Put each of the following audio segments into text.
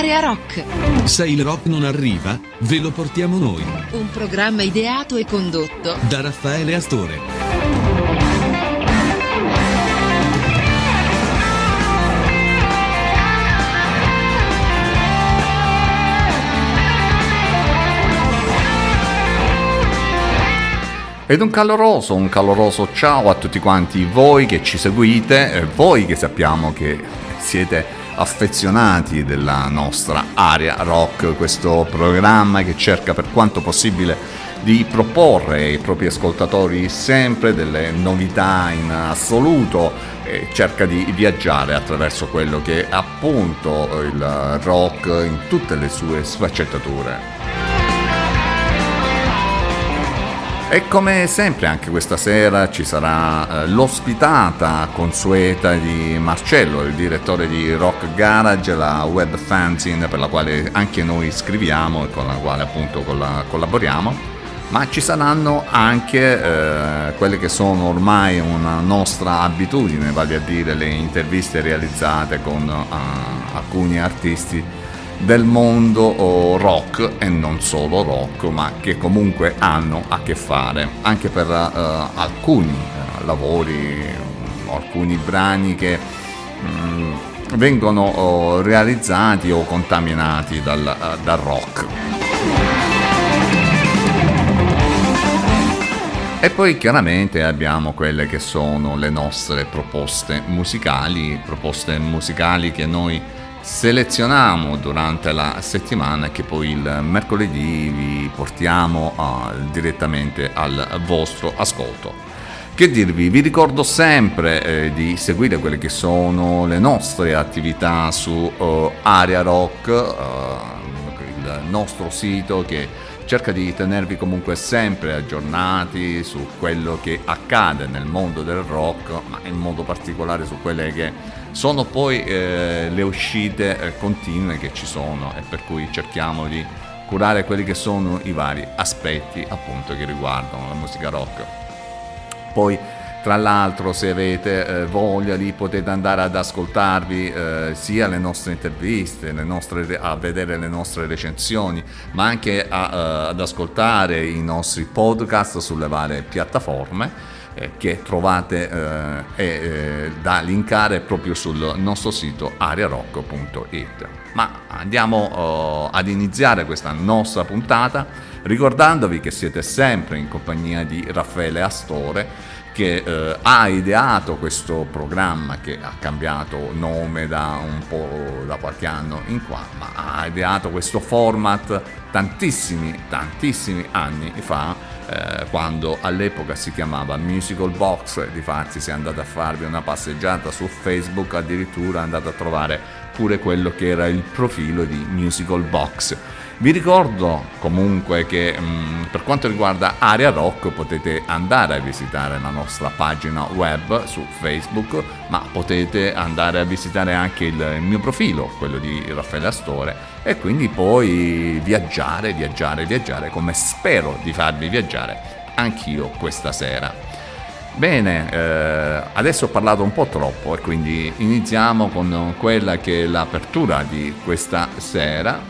Area Rock. Se il rock non arriva, ve lo portiamo noi. Un programma ideato e condotto da Raffaele Astore. Ed un caloroso, un caloroso ciao a tutti quanti voi che ci seguite, e voi che sappiamo che siete affezionati della nostra area rock, questo programma che cerca per quanto possibile di proporre ai propri ascoltatori sempre delle novità in assoluto e cerca di viaggiare attraverso quello che è appunto il rock in tutte le sue sfaccettature. E come sempre anche questa sera ci sarà eh, l'ospitata consueta di Marcello, il direttore di Rock Garage, la web fanzine per la quale anche noi scriviamo e con la quale appunto collaboriamo. Ma ci saranno anche eh, quelle che sono ormai una nostra abitudine, vale a dire le interviste realizzate con uh, alcuni artisti del mondo rock e non solo rock, ma che comunque hanno a che fare anche per uh, alcuni uh, lavori, uh, alcuni brani che um, vengono realizzati o contaminati dal, dal rock. E poi chiaramente abbiamo quelle che sono le nostre proposte musicali, proposte musicali che noi selezioniamo durante la settimana che poi il mercoledì vi portiamo uh, direttamente al vostro ascolto. Che dirvi, vi ricordo sempre eh, di seguire quelle che sono le nostre attività su uh, Area Rock, uh, il nostro sito che cerca di tenervi comunque sempre aggiornati su quello che accade nel mondo del rock, ma in modo particolare su quelle che sono poi eh, le uscite eh, continue che ci sono e per cui cerchiamo di curare quelli che sono i vari aspetti appunto che riguardano la musica rock. Poi tra l'altro se avete eh, voglia di potete andare ad ascoltarvi eh, sia le nostre interviste, le nostre, a vedere le nostre recensioni, ma anche a, uh, ad ascoltare i nostri podcast sulle varie piattaforme eh, che trovate eh, eh, da linkare proprio sul nostro sito ariarock.it. Ma andiamo ad iniziare questa nostra puntata ricordandovi che siete sempre in compagnia di Raffaele Astore che eh, ha ideato questo programma che ha cambiato nome da un po' da qualche anno in qua, ma ha ideato questo format tantissimi, tantissimi anni fa eh, quando all'epoca si chiamava Musical Box, difatti se andate a farvi una passeggiata su Facebook addirittura andate a trovare pure quello che era il profilo di Musical Box. Vi ricordo comunque che mh, mm, per quanto riguarda Area Rock potete andare a visitare la nostra pagina web su Facebook, ma potete andare a visitare anche il mio profilo, quello di Raffaele Astore, e quindi poi viaggiare, viaggiare, viaggiare, come spero di farvi viaggiare anch'io questa sera. Bene, eh, adesso ho parlato un po' troppo e quindi iniziamo con quella che è l'apertura di questa sera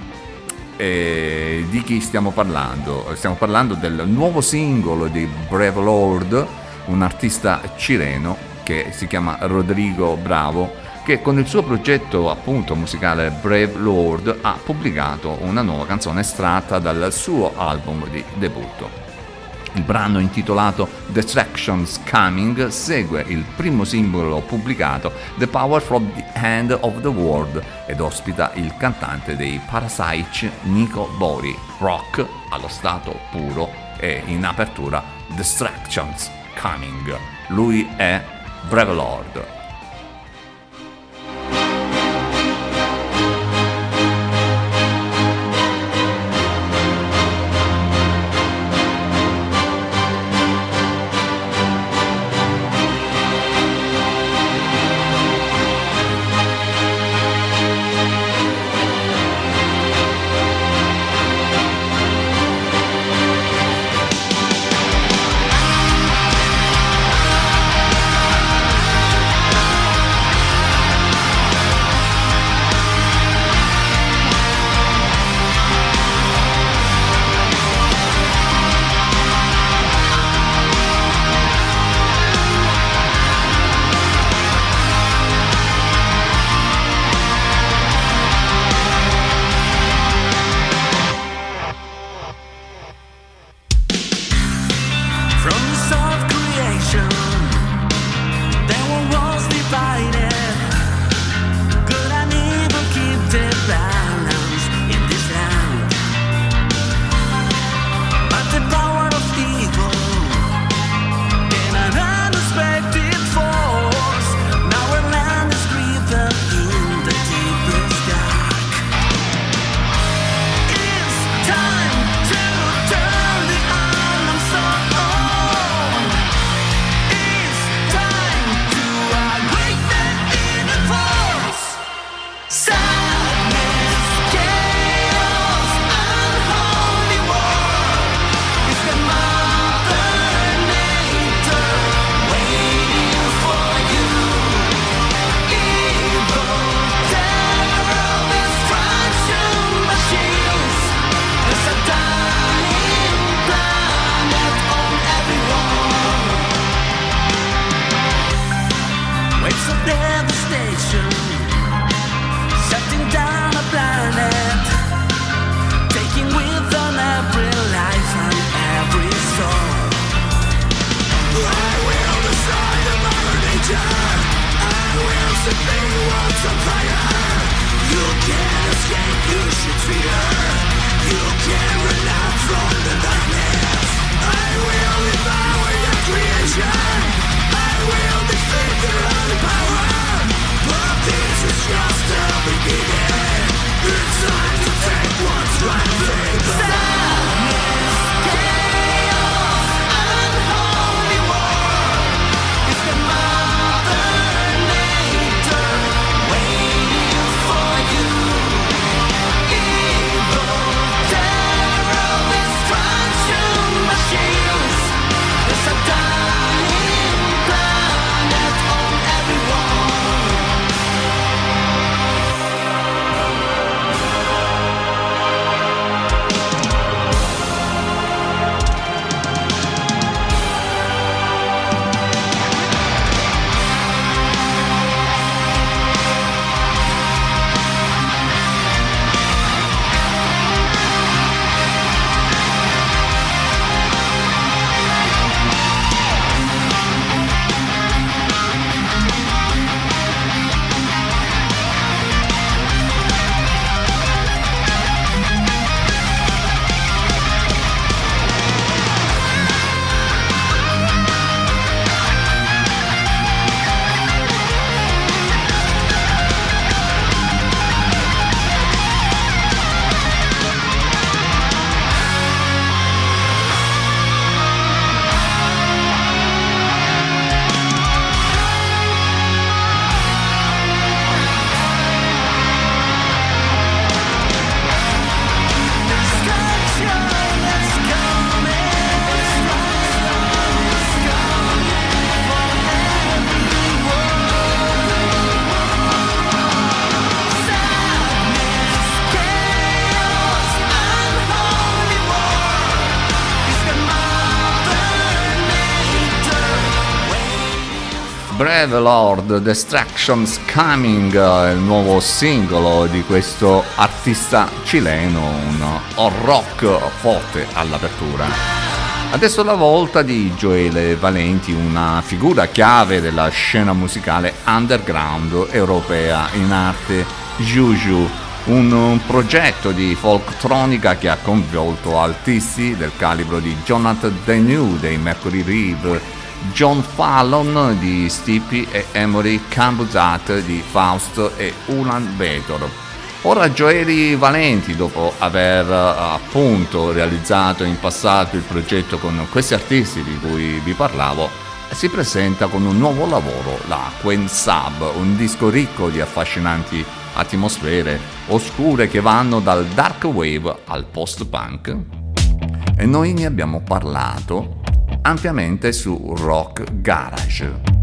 e di chi stiamo parlando? Stiamo parlando del nuovo singolo di Brave Lord, un artista cileno che si chiama Rodrigo Bravo, che con il suo progetto appunto musicale Brave Lord ha pubblicato una nuova canzone estratta dal suo album di debutto. Il brano intitolato Distractions Coming segue il primo simbolo pubblicato The Power from the Hand of the World ed ospita il cantante dei Parasite Nico Bori, rock allo stato puro e in apertura Distractions Coming. Lui è Brave Lord. Lord Destruction's Coming, il nuovo singolo di questo artista cileno, un rock forte all'apertura. Adesso la volta di Joele Valenti, una figura chiave della scena musicale underground europea in arte Juju, un progetto di folktronica che ha coinvolto artisti del calibro di Jonathan Denew dei Mercury Reeve, John Fallon di Stippy e Emory Cambuzat di Faust e Ulan Bator. Ora Joeli Valenti, dopo aver appunto realizzato in passato il progetto con questi artisti di cui vi parlavo, si presenta con un nuovo lavoro, la Quen Sub, un disco ricco di affascinanti atmosfere oscure che vanno dal dark wave al post-punk. E noi ne abbiamo parlato ampiamente su Rock Garage.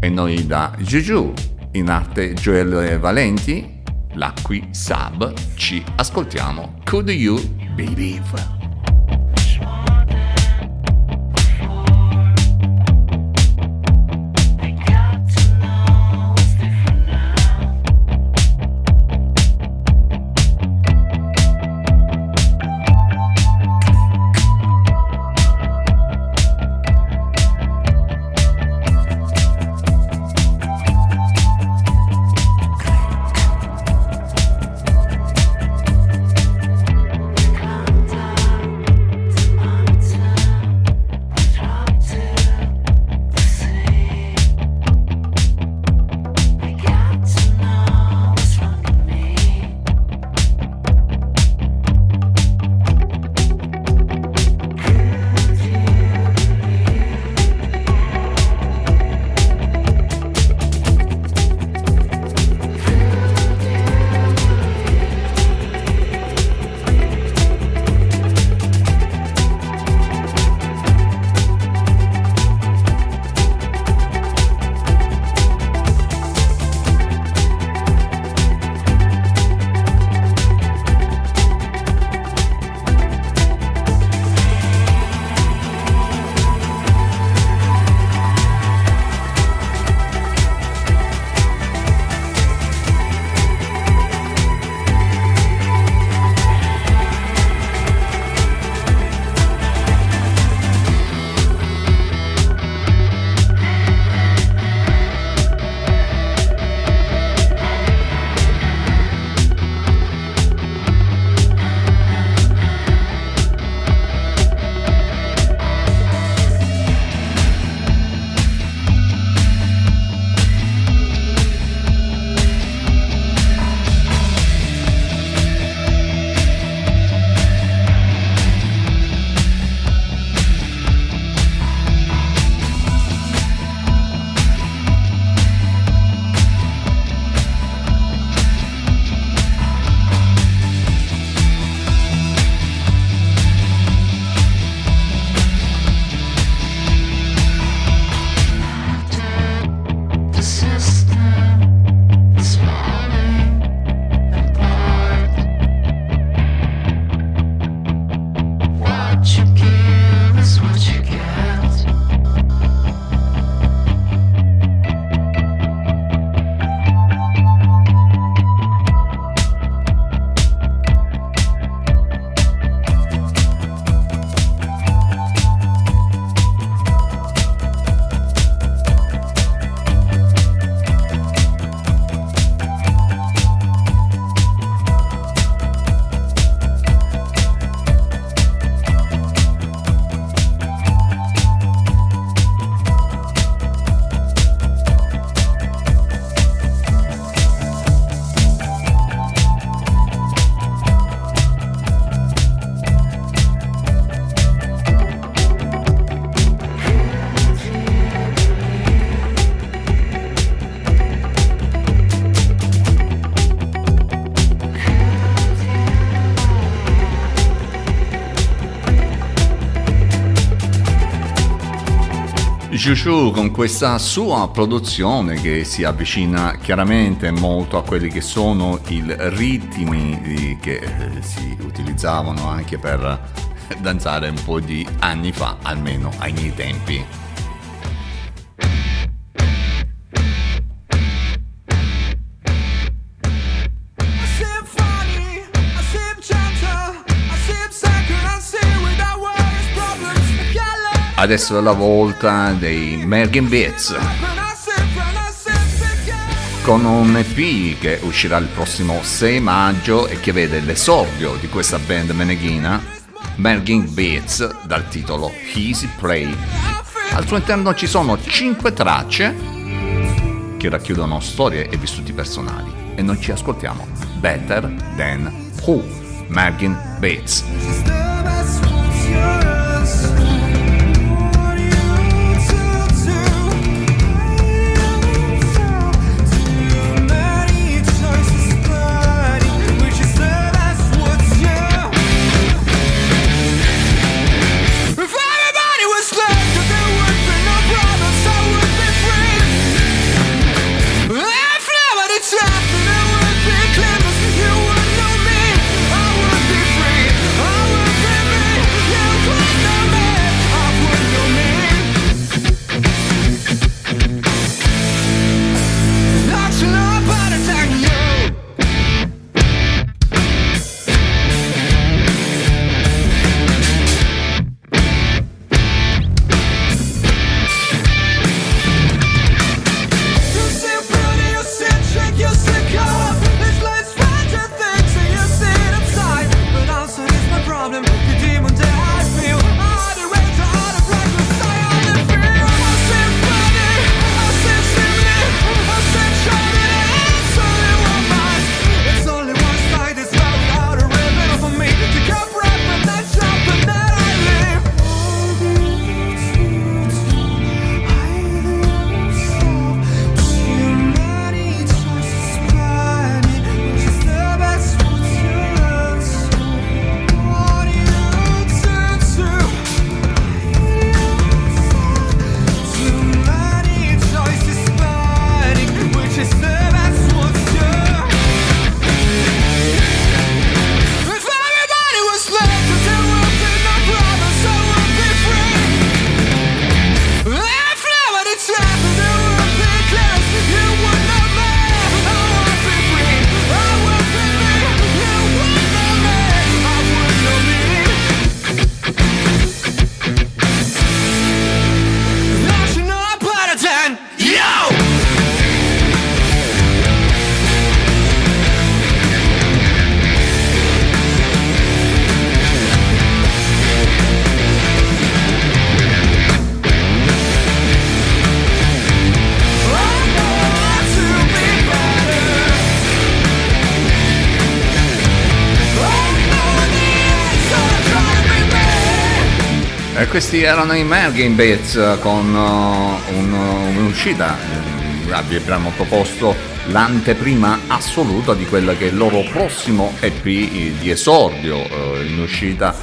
E noi da Juju, in arte Joel Valenti, la qui sub, ci ascoltiamo Could You Believe? Juju con questa sua produzione che si avvicina chiaramente molto a quelli che sono i ritmi che eh, si utilizzavano anche per danzare un po' di anni fa, almeno ai miei tempi. Adesso è la volta dei Mergen Beats con un EP che uscirà il prossimo 6 maggio e che vede l'esordio di questa band meneghina, Merging Beats, dal titolo Easy Play. Al suo interno ci sono 5 tracce che racchiudono storie e vissuti personali e noi ci ascoltiamo Better Than Who, Merging Beats. Questi erano i Mergin Beats con uh, un, un'uscita. Mm, abbiamo proposto l'anteprima assoluta di quella che è il loro prossimo EP di esordio uh, in uscita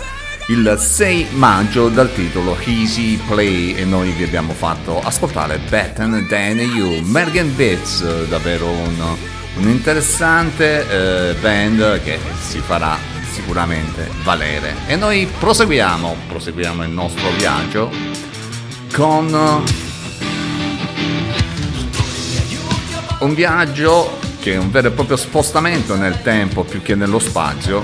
il 6 maggio dal titolo Easy Play e noi vi abbiamo fatto ascoltare Better Than You. Mergen Beats, davvero un, un interessante eh, band che si farà sicuramente valere. E noi proseguiamo, proseguiamo il nostro viaggio con un viaggio che è un vero e proprio spostamento nel tempo più che nello spazio.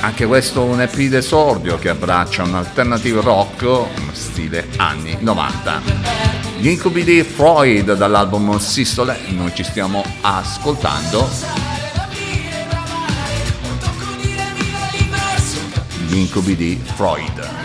Anche questo un EP d'esordio che abbraccia un alternative rock stile anni 90. Gli incubi di Freud dall'album Sistole, noi ci stiamo ascoltando gli incubi di Freud.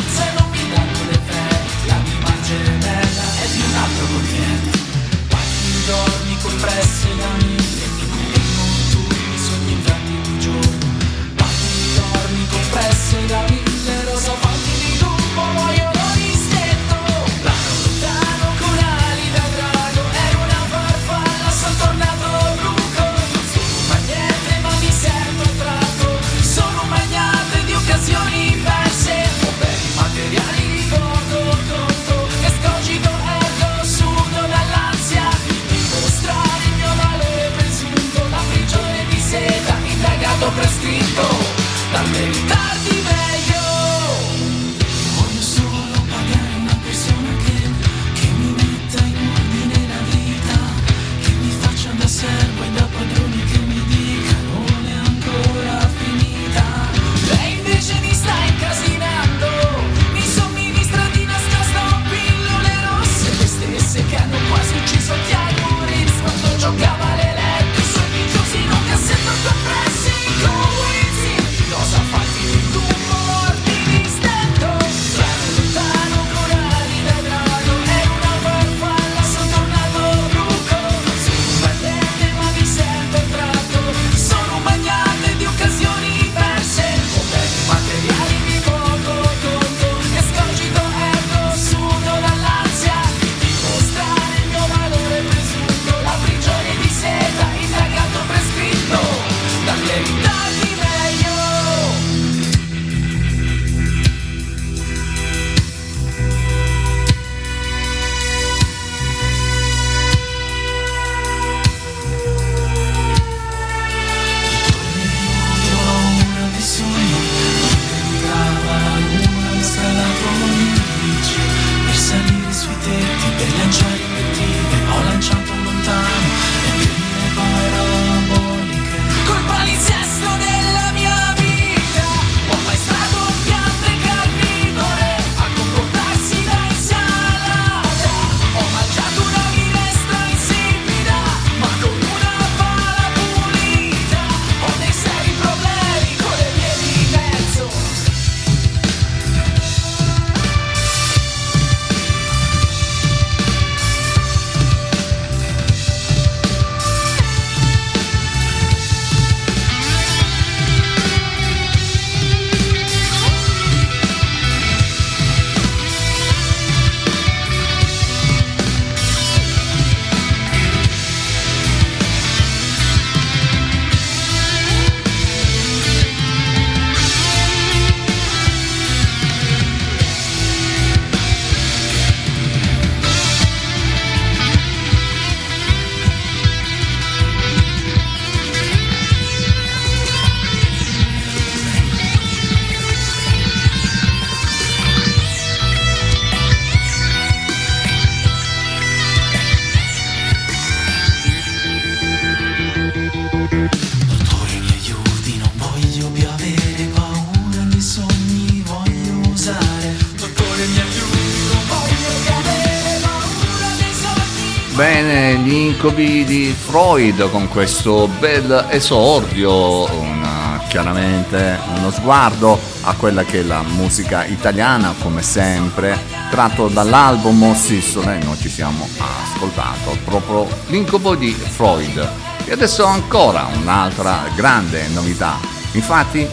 Incubi di Freud con questo bel esordio, una, chiaramente uno sguardo a quella che è la musica italiana, come sempre, tratto dall'album Sissole, noi ci siamo ascoltato proprio l'incubo di Freud. E adesso ancora un'altra grande novità. Infatti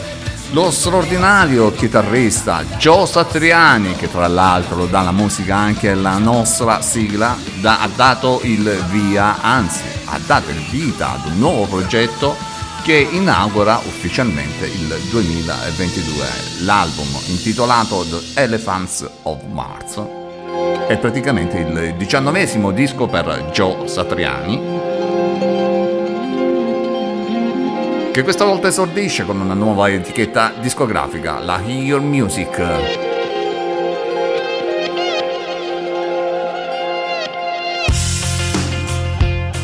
lo straordinario chitarrista Joe Satriani, che tra l'altro dà la musica anche alla nostra sigla, da, ha dato il via, anzi ha dato il vita ad un nuovo progetto che inaugura ufficialmente il 2022. L'album intitolato The Elephants of Mars è praticamente il diciannovesimo disco per Joe Satriani che questa volta esordisce con una nuova etichetta discografica, la Hear Music.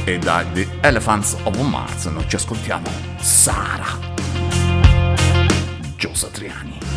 E da The Elephants of Mars noi ci ascoltiamo Sara. Gio Satriani.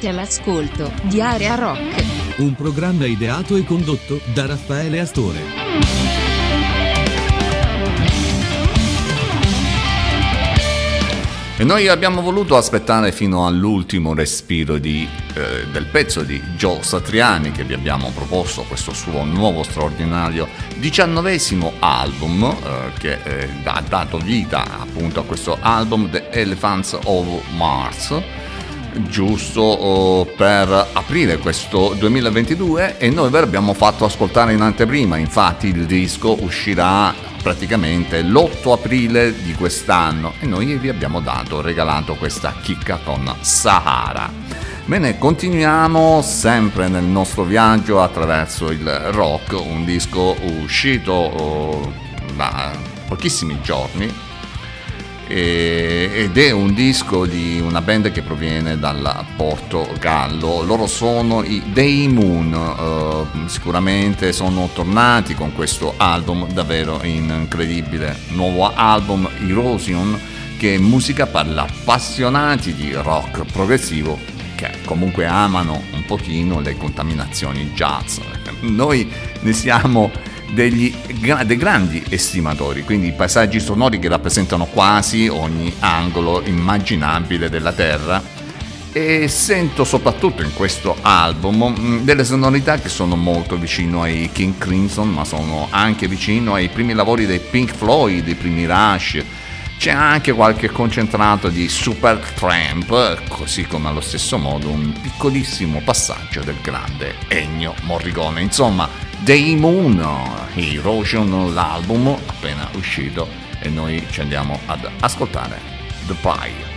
Siete all'ascolto di Area Rock. Un programma ideato e condotto da Raffaele Astore. E noi abbiamo voluto aspettare fino all'ultimo respiro di, eh, del pezzo di Joe Satriani che vi abbiamo proposto, questo suo nuovo straordinario diciannovesimo album eh, che eh, ha dato vita appunto a questo album The Elephants of Mars giusto oh, per aprire questo 2022 e noi ve l'abbiamo fatto ascoltare in anteprima, infatti il disco uscirà praticamente l'8 aprile di quest'anno e noi vi abbiamo dato, regalato questa chicca con Sahara. Bene, continuiamo sempre nel nostro viaggio attraverso il rock, un disco uscito oh, da pochissimi giorni, ed è un disco di una band che proviene dal Portogallo. Loro sono i Day Moon, uh, sicuramente sono tornati con questo album davvero incredibile. Nuovo album Erosion che è musica per gli appassionati di rock progressivo che comunque amano un pochino le contaminazioni jazz. Noi ne siamo degli, dei grandi estimatori, quindi paesaggi sonori che rappresentano quasi ogni angolo immaginabile della Terra e sento soprattutto in questo album mm, delle sonorità che sono molto vicino ai King Crimson ma sono anche vicino ai primi lavori dei Pink Floyd, i primi Rush c'è anche qualche concentrato di Super Tramp, così come allo stesso modo un piccolissimo passaggio del grande Ennio Morricone. Insomma, Day Moon, Erosion, l'album appena uscito e noi ci andiamo ad ascoltare The Pie.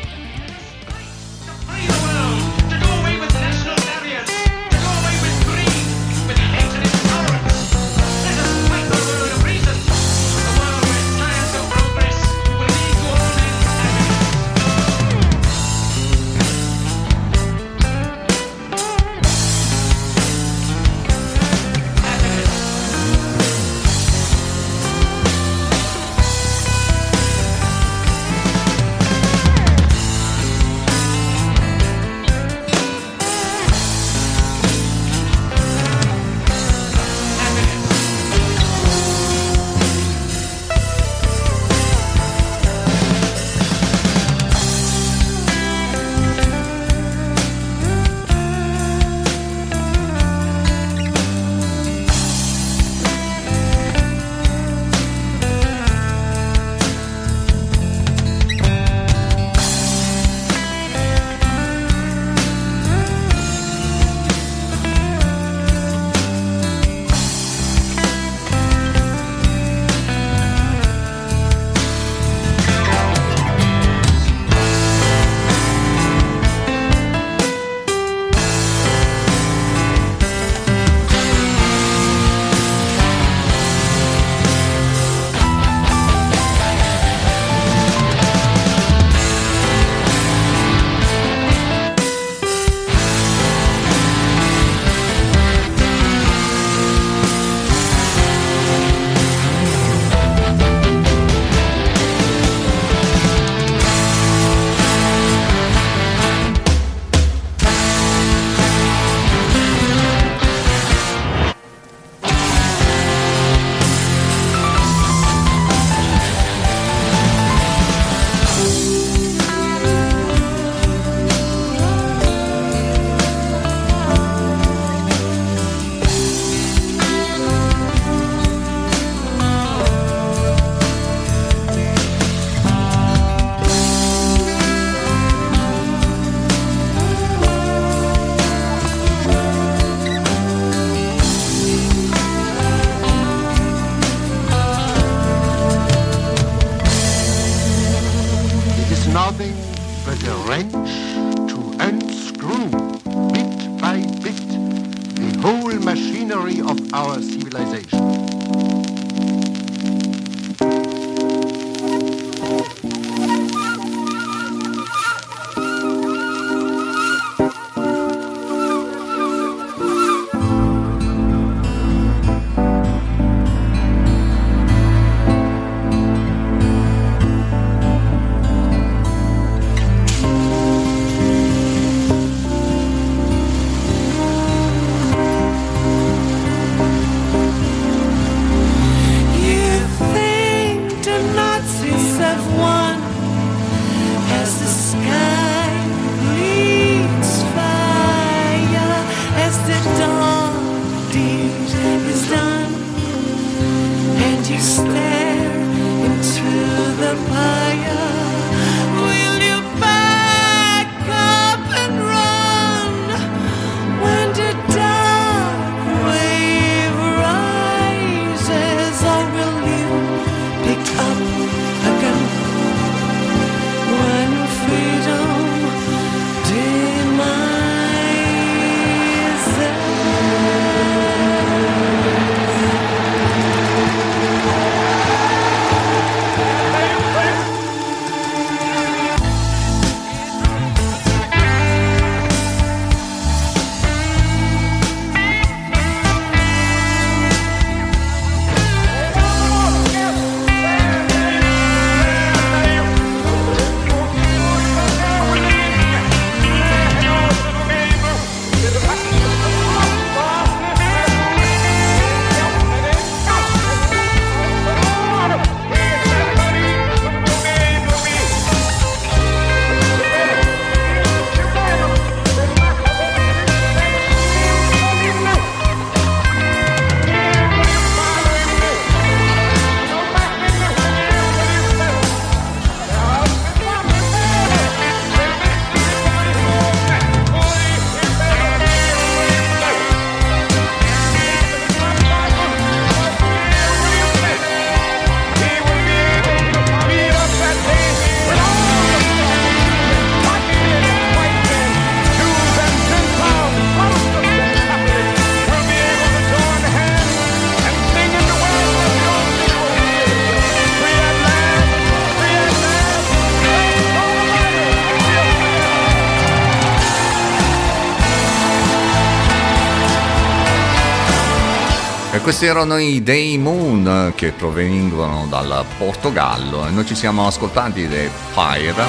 Questi erano i Day Moon che provengono dal Portogallo e noi ci siamo ascoltati dei Pyre,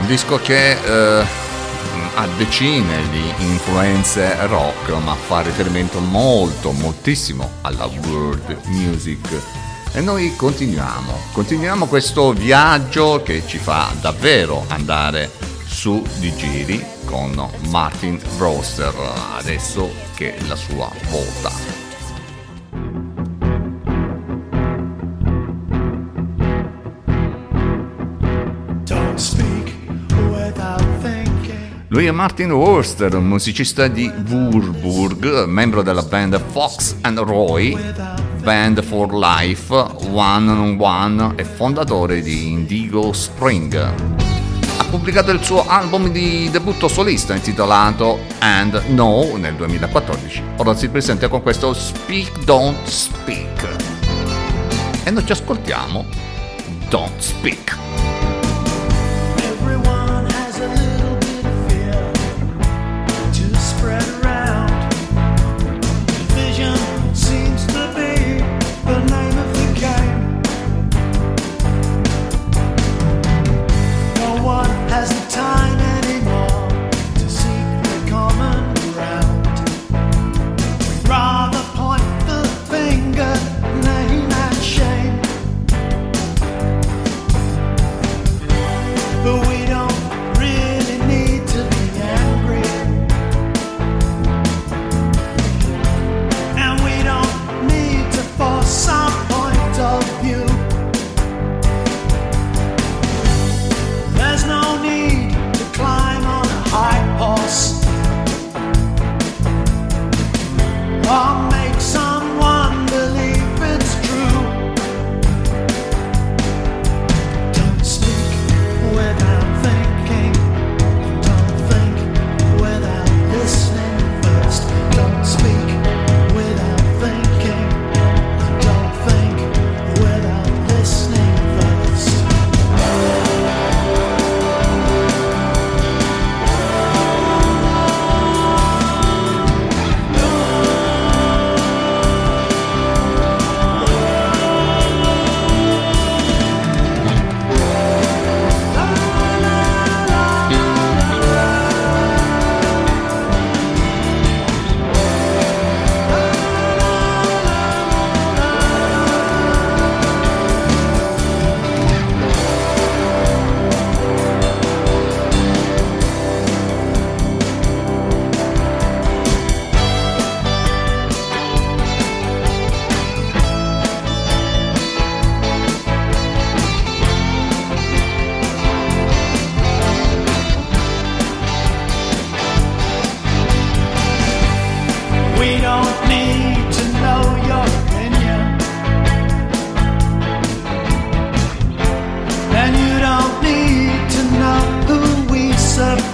un disco che eh, ha decine di influenze rock ma fa riferimento molto, moltissimo alla world music. E noi continuiamo, continuiamo questo viaggio che ci fa davvero andare su di giri con Martin Roster, adesso che è la sua volta. Lui è Martin Worster, musicista di Würburg, membro della band Fox and Roy, Band for Life, One on One e fondatore di Indigo Spring pubblicato il suo album di debutto solista intitolato And No nel 2014. Ora si presenta con questo Speak Don't Speak. E noi ci ascoltiamo Don't Speak.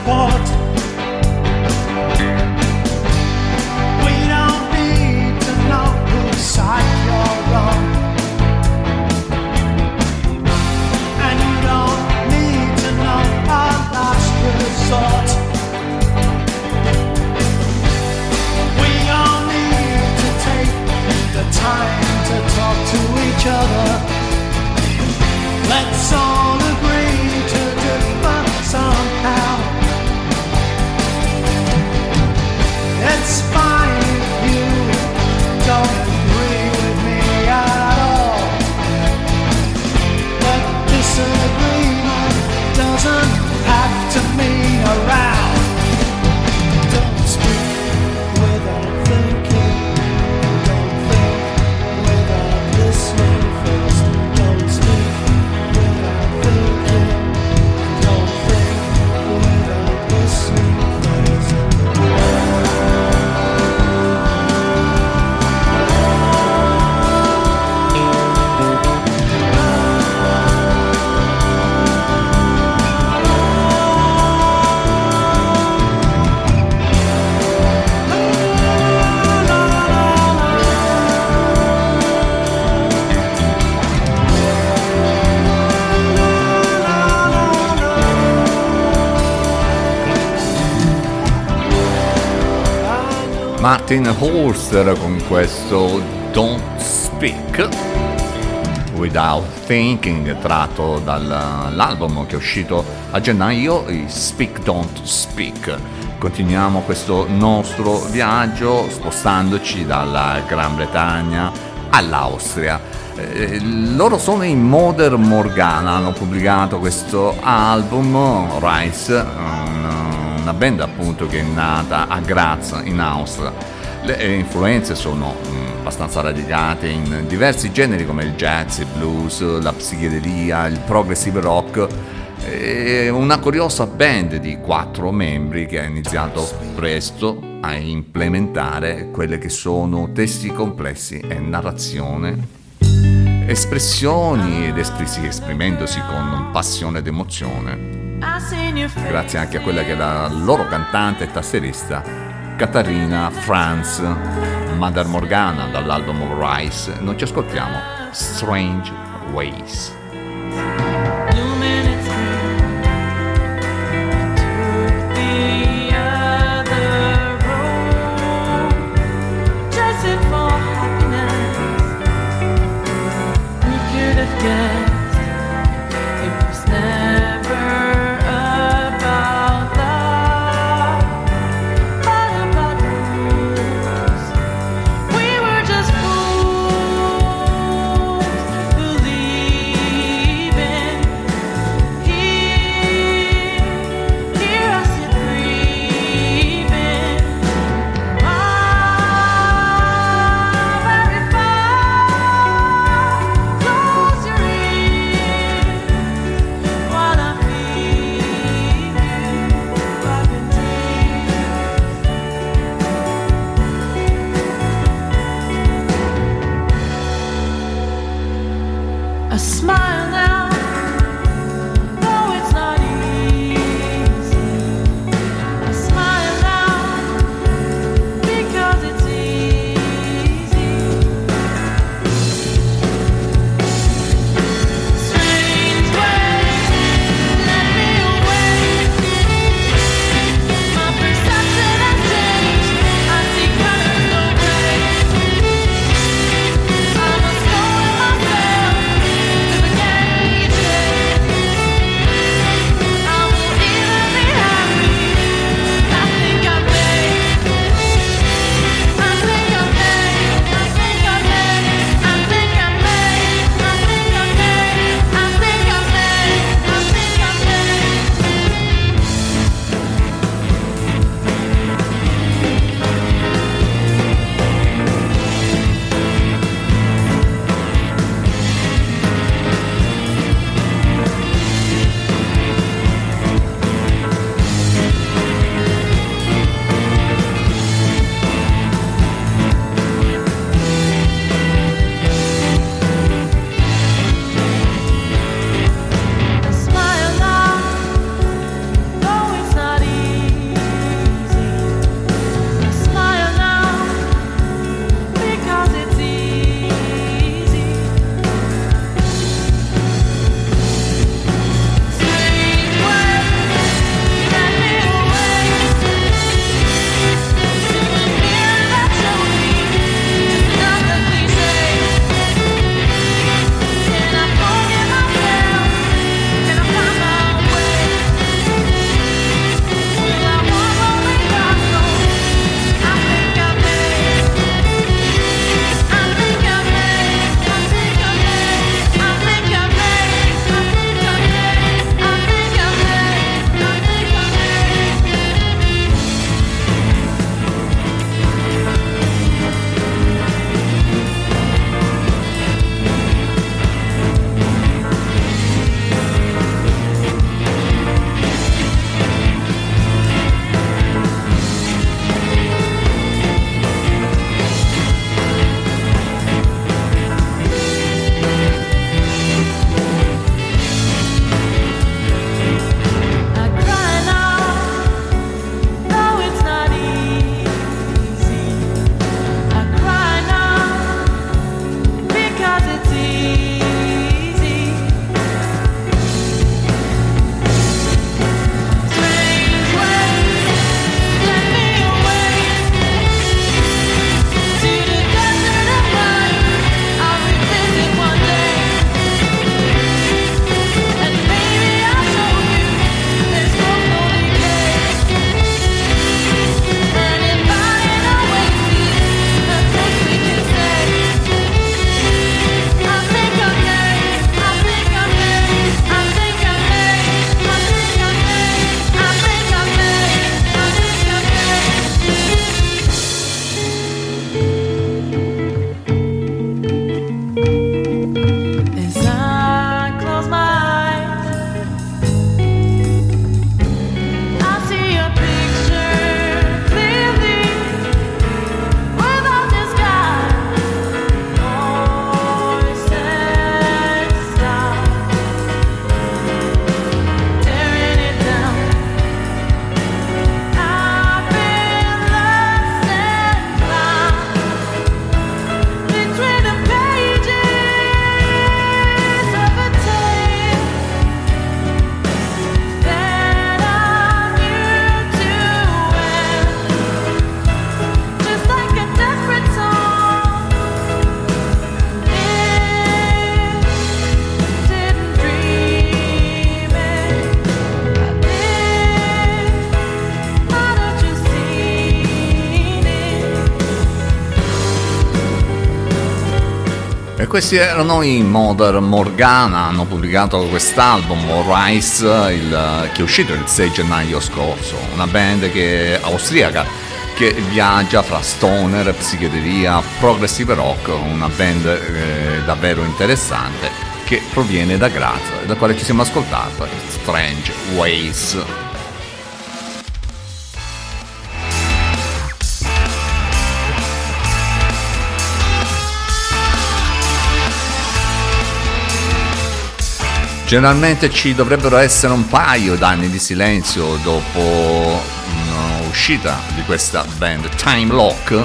apart. Martin Holster con questo Don't Speak Without Thinking tratto dall'album che è uscito a gennaio i Speak Don't Speak continuiamo questo nostro viaggio spostandoci dalla Gran Bretagna all'Austria eh, loro sono in Modern Morgana hanno pubblicato questo album Rice un- una band appunto che è nata a Graz in Austria. Le eh, influenze sono mh, abbastanza radicate in diversi generi come il jazz, il blues, la psichedelia, il progressive rock. È una curiosa band di quattro membri che ha iniziato presto a implementare quelle che sono testi complessi e narrazione espressioni ed espresi- esprimendosi con passione ed emozione grazie anche a quella che è la loro cantante e tastierista Catarina Franz Mother Morgana dall'album Rise. Non ci ascoltiamo Strange Ways questi erano i Modern Morgana, hanno pubblicato quest'album Rise, il- che è uscito il 6 gennaio scorso, una band che, austriaca che viaggia fra stoner, psichedelia, progressive rock, una band eh, davvero interessante che proviene da Graz, da quale ci siamo ascoltati Strange Ways. Generalmente ci dovrebbero essere un paio d'anni di silenzio dopo l'uscita di questa band Time Lock.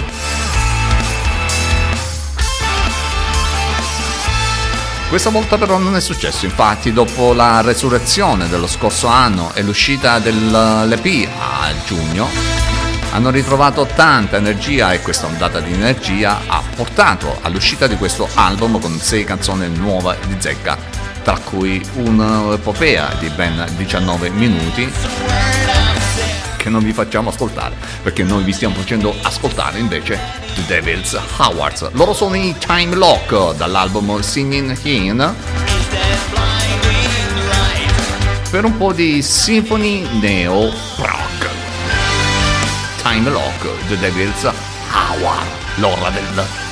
Questa volta però non è successo, infatti dopo la resurrezione dello scorso anno e l'uscita dell'EP a giugno hanno ritrovato tanta energia e questa ondata di energia ha portato all'uscita di questo album con sei canzoni nuove di zecca, tra cui un'epopea di ben 19 minuti che non vi facciamo ascoltare perché noi vi stiamo facendo ascoltare invece The Devil's Hours. Loro sono i Time Lock dall'album Singing In per un po' di Symphony Neo Prog. Time Lock, The Devil's Hour, l'ora del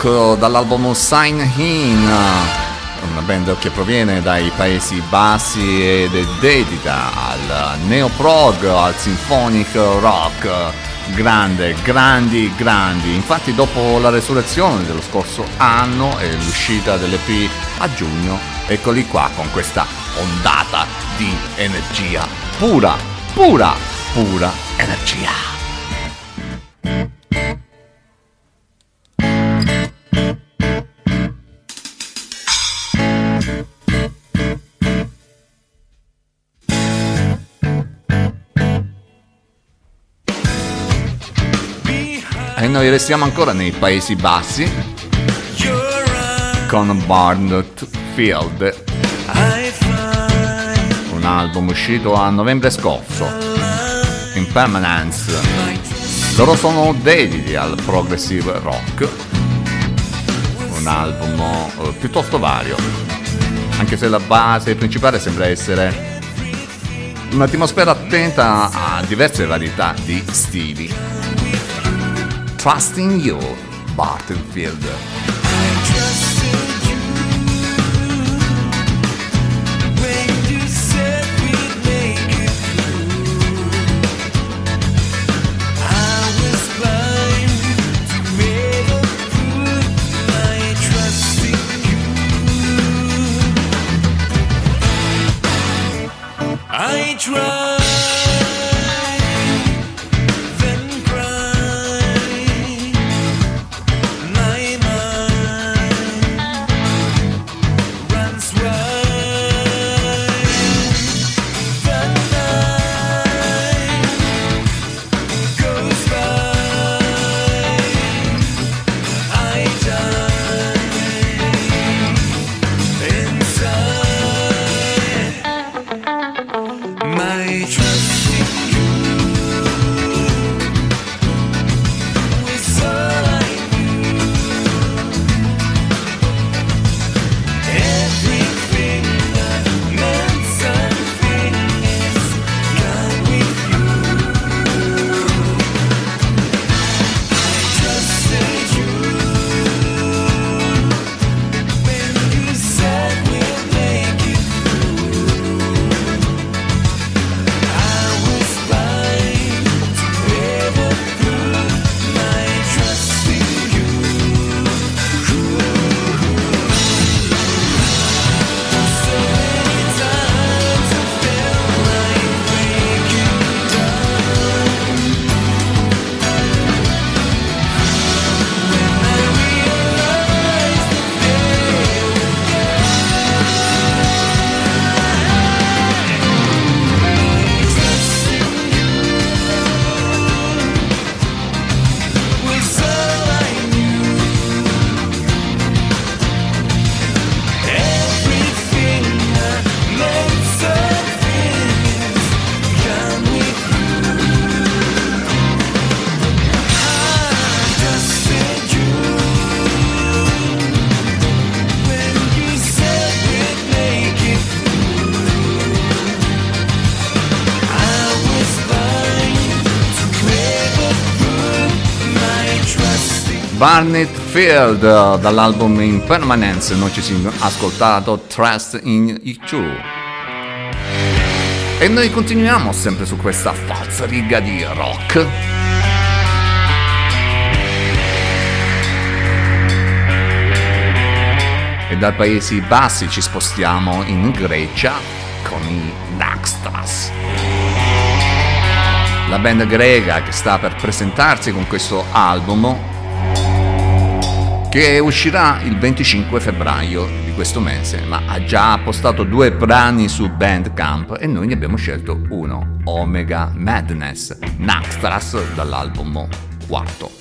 Locke dall'album Sign In, una band che proviene dai Paesi Bassi ed è dedita al neoprog, al symphonic rock. Grande, grandi, grandi. Infatti dopo la resurrezione dello scorso anno e l'uscita dell'EP a giugno, eccoli qua con questa ondata di energia pura, pura, pura energia. Restiamo ancora nei Paesi Bassi. Con Barnett Field, un album uscito a novembre scorso, Impermanence. Loro sono dediti al progressive rock, un album eh, piuttosto vario, anche se la base principale sembra essere un'atmosfera attenta a diverse varietà di stili. Trusting You, Bartenfield. I try, Barnett Field eh, dall'album Impermanence, noi ci siamo ascoltato Trust in You. E noi continuiamo sempre su questa falsa riga di rock. E dai Paesi Bassi ci spostiamo in Grecia con i Naxtras. La band greca che sta per presentarsi con questo album che uscirà il 25 febbraio di questo mese, ma ha già postato due brani su Bandcamp e noi ne abbiamo scelto uno, Omega Madness, Naxtras dall'album quarto.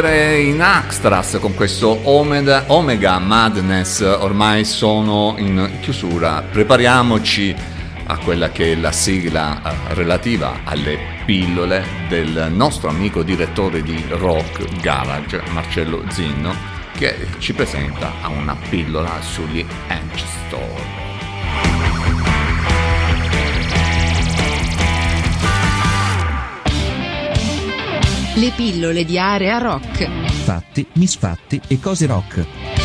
Mettere in Axtras con questo Omega, Omega Madness, ormai sono in chiusura. Prepariamoci a quella che è la sigla eh, relativa alle pillole del nostro amico direttore di Rock Garage, Marcello Zinno, che ci presenta una pillola sugli Ancestor. Le pillole di area rock. Fatti, misfatti e cose rock.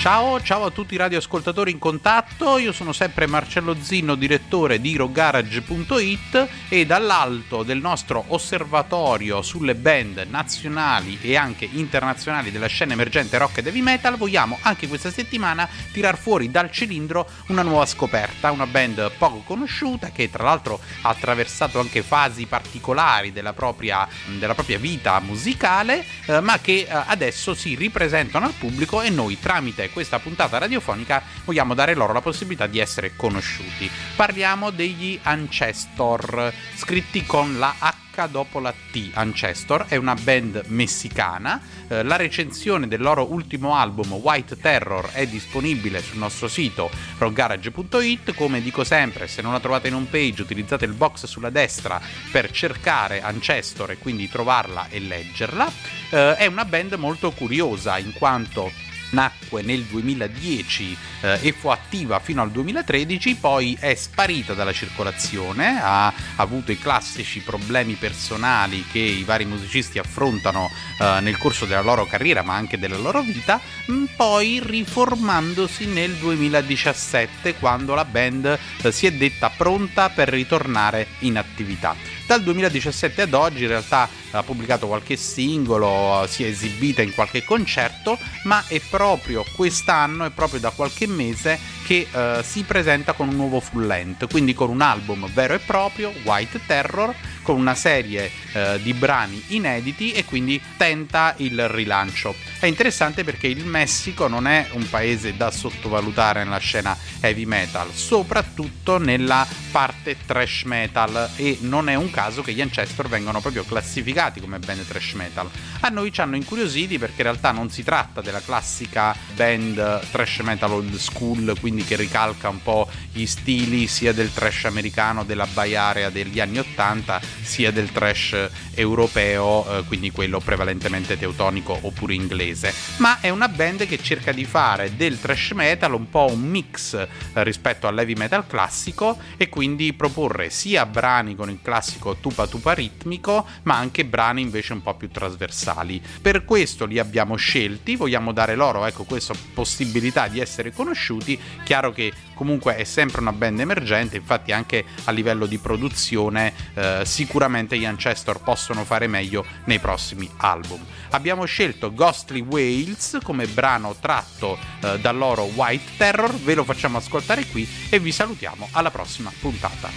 Ciao, ciao a tutti i radioascoltatori in contatto, io sono sempre Marcello Zinno, direttore di rogarage.it e dall'alto del nostro osservatorio sulle band nazionali e anche internazionali della scena emergente rock e heavy metal vogliamo anche questa settimana tirar fuori dal cilindro una nuova scoperta, una band poco conosciuta che tra l'altro ha attraversato anche fasi particolari della propria, della propria vita musicale, eh, ma che eh, adesso si ripresentano al pubblico e noi tramite questa puntata radiofonica vogliamo dare loro la possibilità di essere conosciuti. Parliamo degli Ancestor, scritti con la H dopo la T. Ancestor è una band messicana. Eh, la recensione del loro ultimo album White Terror è disponibile sul nostro sito rockgarage.it. Come dico sempre, se non la trovate in home page, utilizzate il box sulla destra per cercare Ancestor e quindi trovarla e leggerla. Eh, è una band molto curiosa in quanto nacque nel 2010 eh, e fu attiva fino al 2013, poi è sparita dalla circolazione, ha avuto i classici problemi personali che i vari musicisti affrontano eh, nel corso della loro carriera ma anche della loro vita, mh, poi riformandosi nel 2017 quando la band eh, si è detta pronta per ritornare in attività. Dal 2017 ad oggi in realtà ha pubblicato qualche singolo, si è esibita in qualche concerto, ma è proprio quest'anno, è proprio da qualche mese che eh, si presenta con un nuovo full length, quindi con un album vero e proprio, White Terror, con una serie eh, di brani inediti e quindi tenta il rilancio. È interessante perché il Messico non è un paese da sottovalutare nella scena heavy metal, soprattutto nella parte trash metal e non è un caso che gli Ancestor vengano proprio classificati come band trash metal. A noi ci hanno incuriositi perché in realtà non si tratta della classica band trash metal old school, quindi che ricalca un po' gli stili sia del trash americano della Bay Area degli anni 80 sia del trash europeo, eh, quindi quello prevalentemente teutonico oppure inglese, ma è una band che cerca di fare del trash metal un po' un mix eh, rispetto all'heavy metal classico e quindi proporre sia brani con il classico tupa tupa ritmico, ma anche brani invece un po' più trasversali. Per questo li abbiamo scelti, vogliamo dare loro ecco questa possibilità di essere conosciuti, chiaro che comunque è sempre una band emergente, infatti anche a livello di produzione eh, sicuramente gli Ancestor possono fare meglio nei prossimi album. Abbiamo scelto Ghostly Whales come brano tratto eh, dal loro White Terror, ve lo facciamo ascoltare qui e vi salutiamo alla prossima puntata.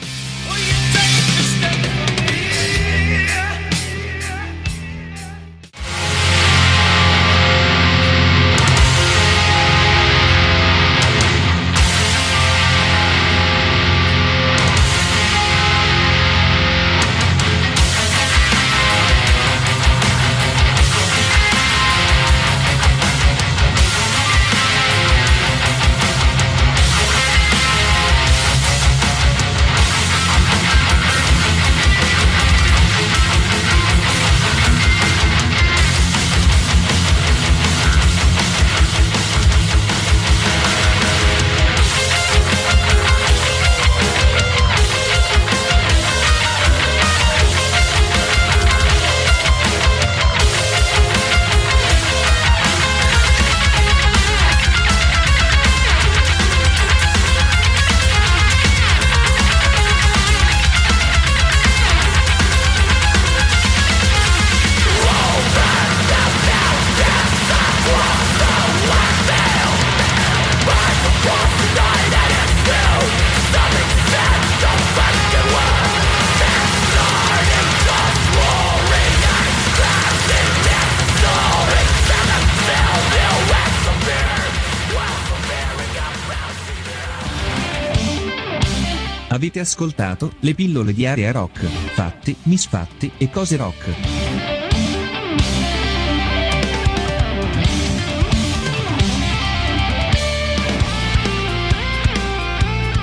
Ascoltato le pillole di Area Rock, fatti, misfatti e cose rock.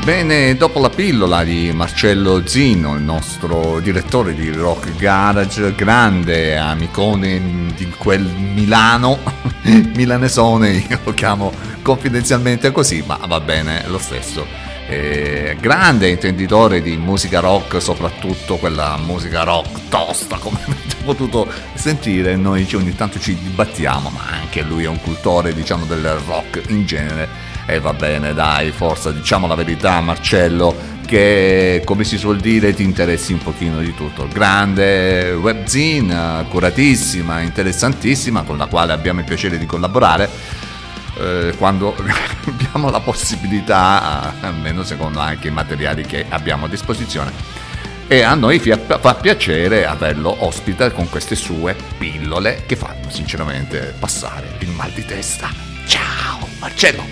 Bene, dopo la pillola di Marcello Zino, il nostro direttore di Rock Garage, grande amicone di quel Milano, milanesone, io lo chiamo confidenzialmente così, ma va bene lo stesso. Eh, grande intenditore di musica rock, soprattutto quella musica rock tosta, come avete potuto sentire, noi ogni tanto ci dibattiamo, ma anche lui è un cultore, diciamo, del rock in genere. E va bene, dai, forza, diciamo la verità, Marcello, che come si suol dire ti interessi un pochino di tutto. Grande webzine, curatissima, interessantissima, con la quale abbiamo il piacere di collaborare eh, quando abbiamo la possibilità, almeno secondo anche i materiali che abbiamo a disposizione. E a noi fa piacere averlo ospite con queste sue pillole che fanno sinceramente passare il mal di testa. Ciao Marcello!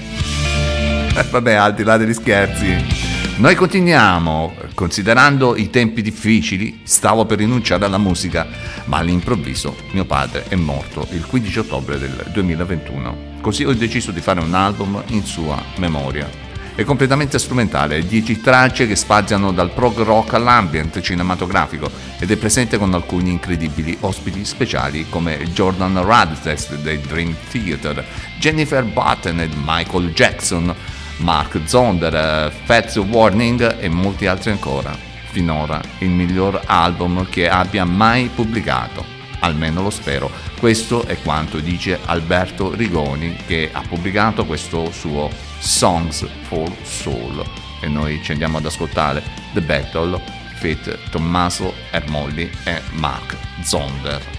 Vabbè, al di là degli scherzi. Noi continuiamo, considerando i tempi difficili, stavo per rinunciare alla musica, ma all'improvviso mio padre è morto il 15 ottobre del 2021. Così ho deciso di fare un album in sua memoria. È completamente strumentale, 10 tracce che spaziano dal prog rock all'ambient cinematografico ed è presente con alcuni incredibili ospiti speciali come Jordan Rudess dei Dream Theater, Jennifer Button e Michael Jackson, Mark Zonder, Fats Warning e molti altri ancora. Finora il miglior album che abbia mai pubblicato, almeno lo spero. Questo è quanto dice Alberto Rigoni che ha pubblicato questo suo Songs for Soul e noi ci andiamo ad ascoltare The Battle Fit Tommaso Ermolli e Mark Zonder.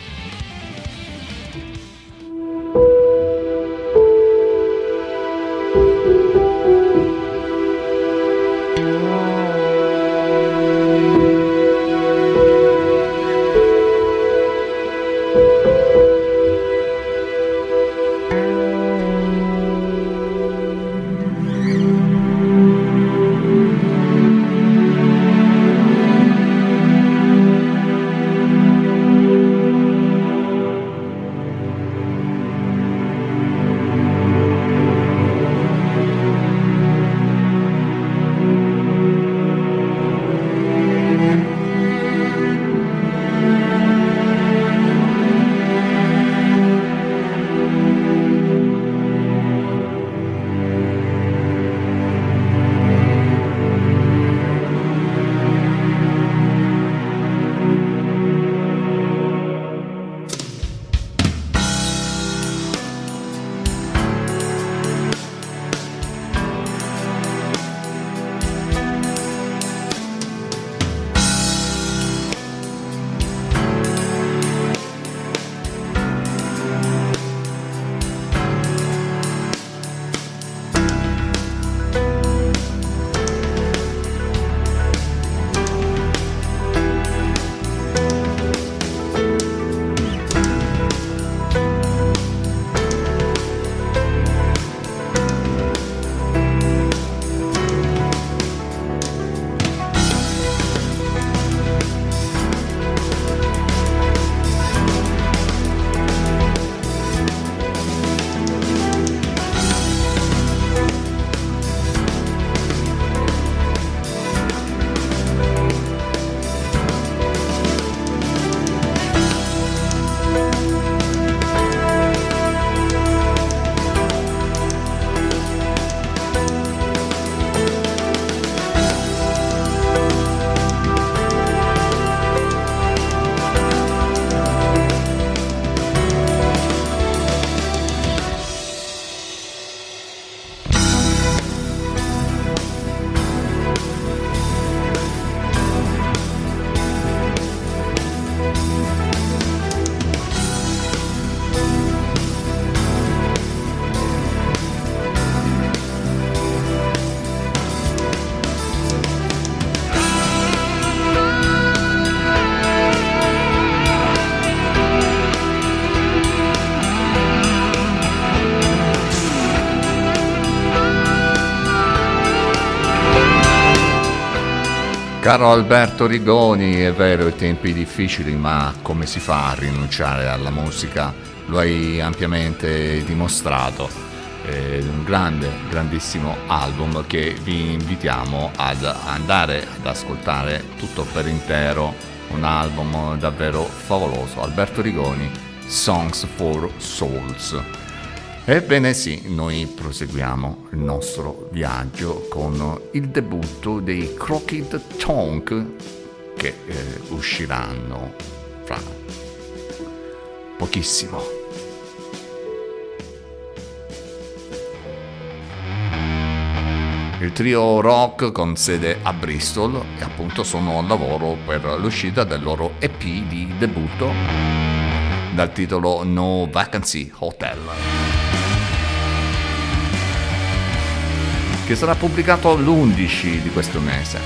Caro Alberto Rigoni, è vero, i tempi difficili, ma come si fa a rinunciare alla musica? Lo hai ampiamente dimostrato. È un grande, grandissimo album che vi invitiamo ad andare ad ascoltare tutto per intero. Un album davvero favoloso. Alberto Rigoni, Songs for Souls. Ebbene sì, noi proseguiamo il nostro viaggio con il debutto dei Crooked Tonk che eh, usciranno fra pochissimo. Il trio rock con sede a Bristol e appunto sono al lavoro per l'uscita del loro EP di debutto dal titolo No Vacancy Hotel. Che sarà pubblicato l'11 di questo mese.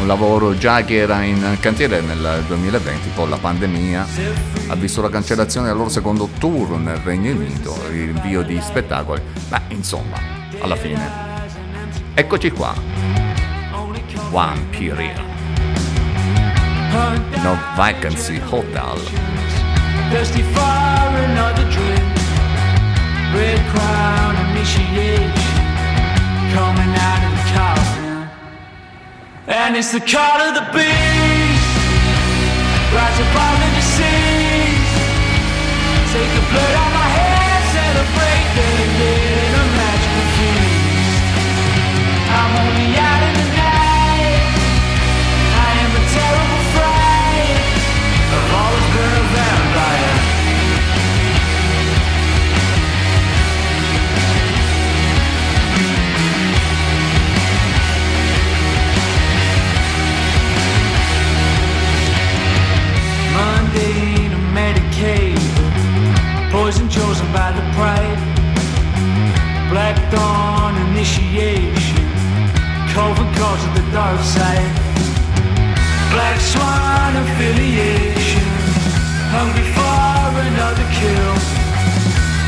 Un lavoro già che era in cantiere nel 2020, poi la pandemia ha visto la cancellazione del loro secondo tour nel Regno Unito, il rinvio di spettacoli, ma insomma, alla fine, eccoci qua. One Period. No Vacancy Hotel. Thirsty for another drink. Red crown initiation coming out of the coffin. And it's the call of the beast. Rise above the disease. Take the blood Dawn initiation. Coven calls of the dark side. Black Swan affiliation. Hungry for another kill.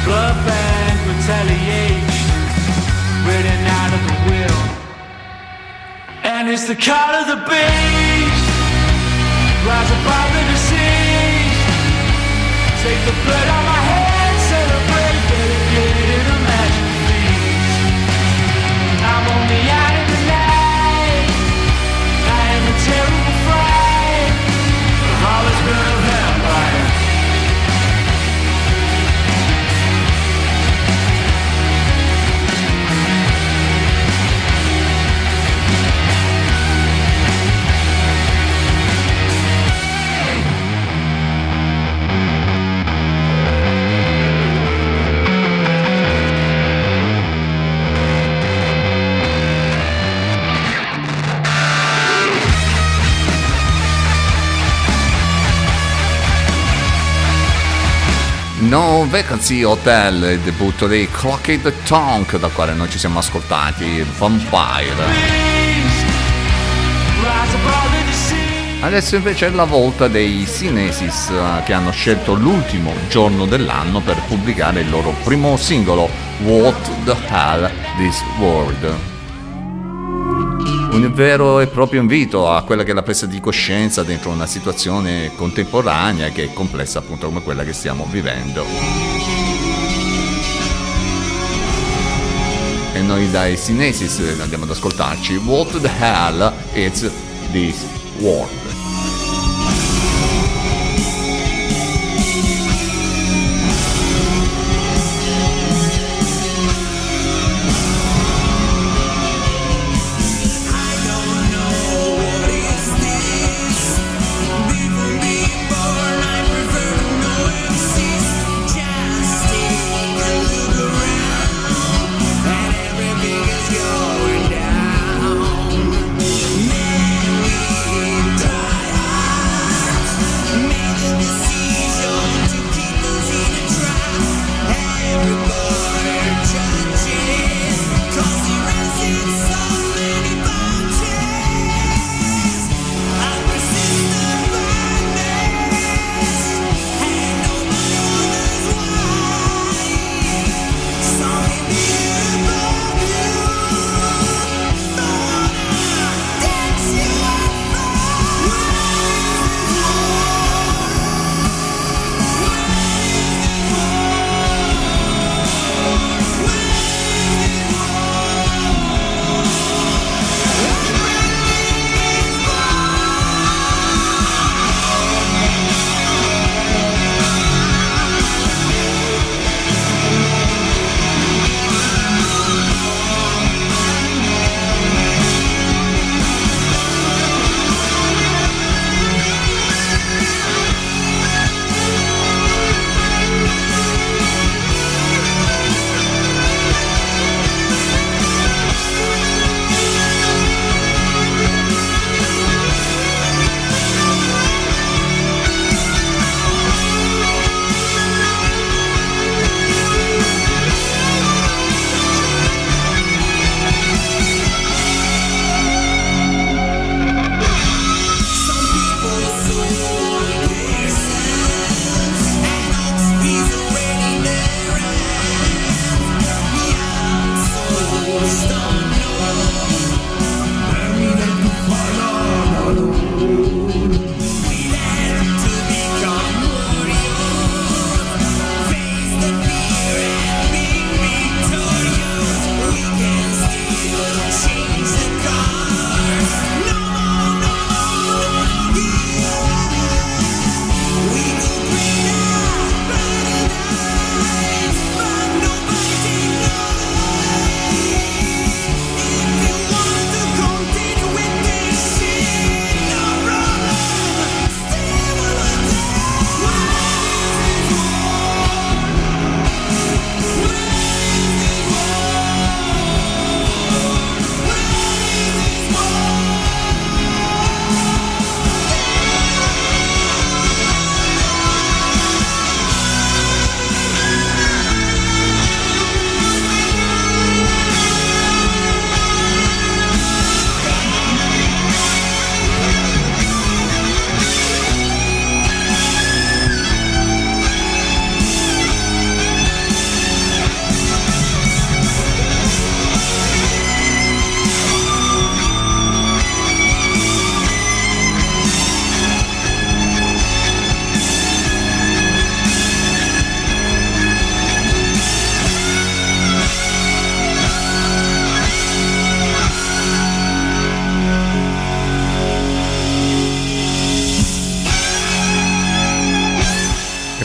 Blood bank retaliation. Written out of the will. And it's the call of the beast. Rise above the disease. Take the blood on my No Vacancy Hotel, il debutto dei Crooked Tonk, dal quale noi ci siamo ascoltati Vampire. Adesso invece è la volta dei Cinesis eh, che hanno scelto l'ultimo giorno dell'anno per pubblicare il loro primo singolo What the Hell This World. Un vero e proprio invito a quella che è la presa di coscienza dentro una situazione contemporanea che è complessa appunto come quella che stiamo vivendo. E noi dai Cinesis andiamo ad ascoltarci What the Hell is This World.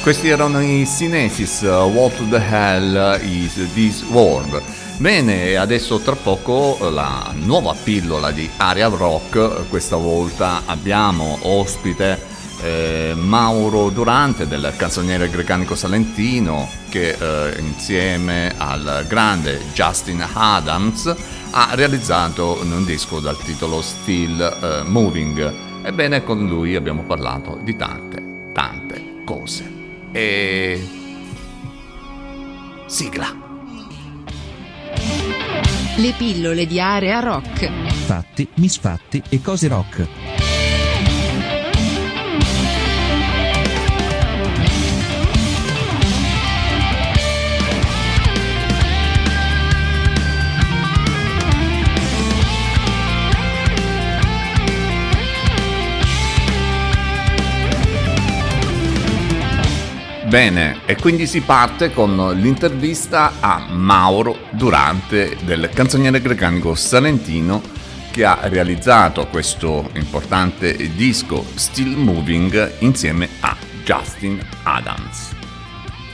Questi erano i Cinesis, uh, What the Hell is This World? Bene, adesso tra poco la nuova pillola di Aria Rock, questa volta abbiamo ospite eh, Mauro Durante del canzoniere grecanico salentino che eh, insieme al grande Justin Adams ha realizzato un disco dal titolo Still eh, Moving. Ebbene, con lui abbiamo parlato di tante, tante cose. E... Sigla. Le pillole di area rock. Fatti, misfatti e cose rock. Bene, e quindi si parte con l'intervista a Mauro Durante del canzoniere grecanico salentino che ha realizzato questo importante disco Still Moving insieme a Justin Adams.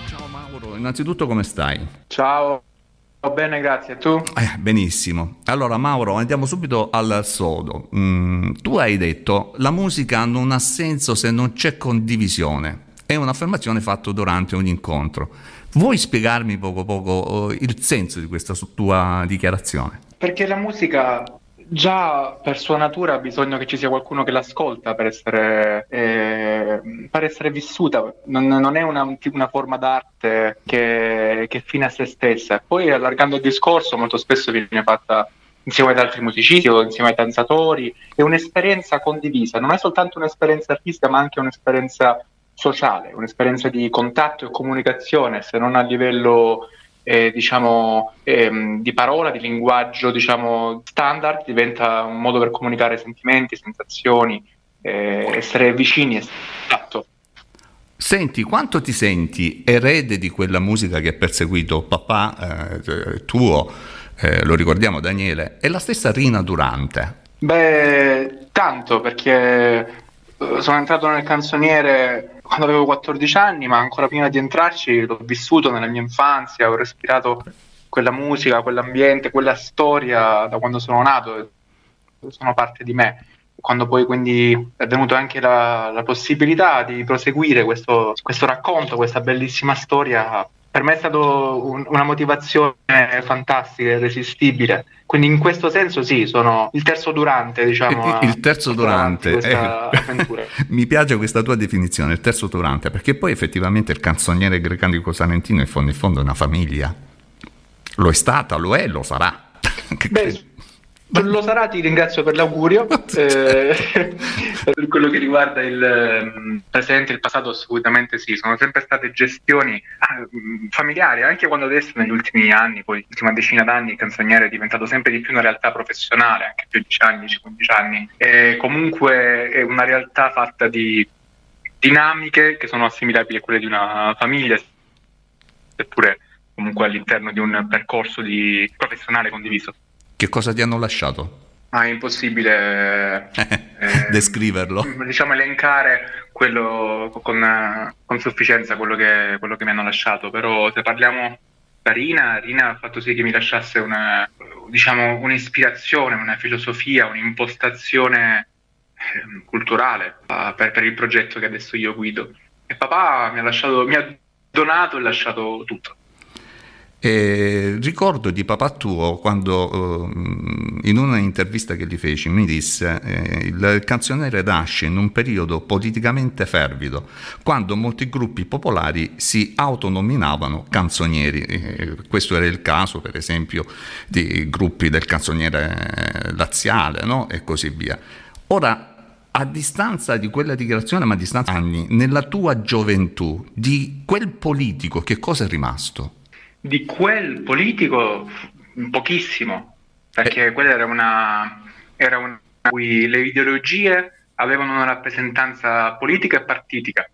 Ciao Mauro, innanzitutto come stai? Ciao, sto bene, grazie. Tu? Eh, benissimo. Allora Mauro, andiamo subito al sodo. Mm, tu hai detto la musica non ha senso se non c'è condivisione. È un'affermazione fatta durante un incontro. Vuoi spiegarmi poco poco eh, il senso di questa tua dichiarazione? Perché la musica già per sua natura ha bisogno che ci sia qualcuno che l'ascolta per essere, eh, per essere vissuta. Non, non è una, una forma d'arte che, che fine a se stessa. Poi allargando il discorso, molto spesso viene fatta insieme ad altri musicisti o insieme ai danzatori. È un'esperienza condivisa, non è soltanto un'esperienza artistica, ma anche un'esperienza sociale, un'esperienza di contatto e comunicazione, se non a livello eh, diciamo ehm, di parola, di linguaggio diciamo standard, diventa un modo per comunicare sentimenti, sensazioni, eh, essere vicini, esatto. Senti, quanto ti senti erede di quella musica che ha perseguito papà eh, tuo, eh, lo ricordiamo Daniele, e la stessa Rina Durante? Beh, tanto perché eh, sono entrato nel canzoniere quando avevo 14 anni, ma ancora prima di entrarci l'ho vissuto nella mia infanzia, ho respirato quella musica, quell'ambiente, quella storia da quando sono nato, sono parte di me. Quando poi quindi è venuta anche la, la possibilità di proseguire questo, questo racconto, questa bellissima storia, per me è stata un, una motivazione fantastica, irresistibile. Quindi in questo senso sì, sono il terzo durante, diciamo. Il terzo durante. Questa eh, avventura. Mi piace questa tua definizione, il terzo durante, perché poi effettivamente il canzoniere grecanico salentino in fondo in fondo è una famiglia. Lo è stata, lo è, lo sarà. Beh, lo sarà, ti ringrazio per l'augurio. Eh, per quello che riguarda il ehm, presente e il passato, assolutamente sì, sono sempre state gestioni ah, mh, familiari, anche quando adesso negli ultimi anni, poi l'ultima decina d'anni, il canzoniere è diventato sempre di più una realtà professionale, anche più di 10 anni, 15 anni. E comunque è una realtà fatta di dinamiche che sono assimilabili a quelle di una famiglia, seppure comunque all'interno di un percorso di professionale condiviso. Che cosa ti hanno lasciato? Ah, è impossibile eh, Descriverlo. diciamo elencare quello con, con sufficienza quello che, quello che mi hanno lasciato, però se parliamo da Rina, Rina ha fatto sì che mi lasciasse una, diciamo, un'ispirazione, una filosofia, un'impostazione ehm, culturale eh, per, per il progetto che adesso io guido. E papà mi ha lasciato, mi ha donato e lasciato tutto. E ricordo di papà tuo quando eh, in una intervista che gli feci mi disse eh, il canzoniere nasce in un periodo politicamente fervido quando molti gruppi popolari si autonominavano canzonieri questo era il caso per esempio di gruppi del canzoniere laziale no? e così via ora a distanza di quella dichiarazione ma a distanza di anni nella tua gioventù di quel politico che cosa è rimasto? Di quel politico pochissimo, perché quella era una, era una in cui le ideologie avevano una rappresentanza politica e partitica.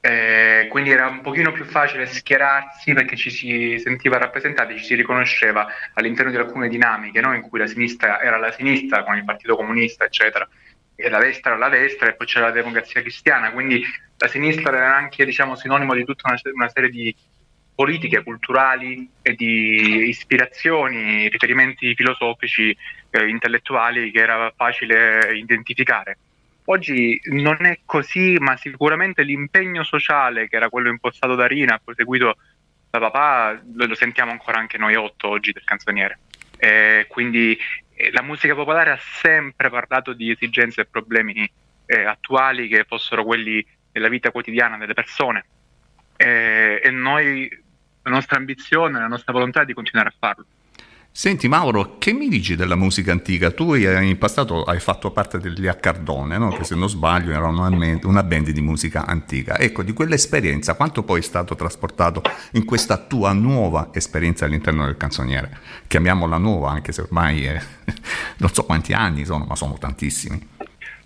Eh, quindi era un pochino più facile schierarsi perché ci si sentiva rappresentati, ci si riconosceva all'interno di alcune dinamiche no? in cui la sinistra era la sinistra con il Partito Comunista, eccetera, e la destra era la destra e poi c'era la democrazia cristiana, quindi la sinistra era anche diciamo, sinonimo di tutta una, una serie di politiche culturali e di ispirazioni, riferimenti filosofici, eh, intellettuali che era facile identificare. Oggi non è così, ma sicuramente l'impegno sociale, che era quello impostato da Rina, proseguito da papà, lo, sentiamo ancora anche noi otto oggi del canzoniere. Eh, quindi eh, la musica popolare ha sempre parlato di esigenze e problemi eh, attuali che fossero quelli della vita quotidiana delle persone. Eh, e noi, la nostra ambizione, la nostra volontà di continuare a farlo. Senti Mauro, che mi dici della musica antica? Tu in passato hai fatto parte degli Accardone, no? che se non sbaglio era una, una band di musica antica. Ecco, di quell'esperienza, quanto poi è stato trasportato in questa tua nuova esperienza all'interno del canzoniere? Chiamiamola nuova, anche se ormai è, non so quanti anni sono, ma sono tantissimi.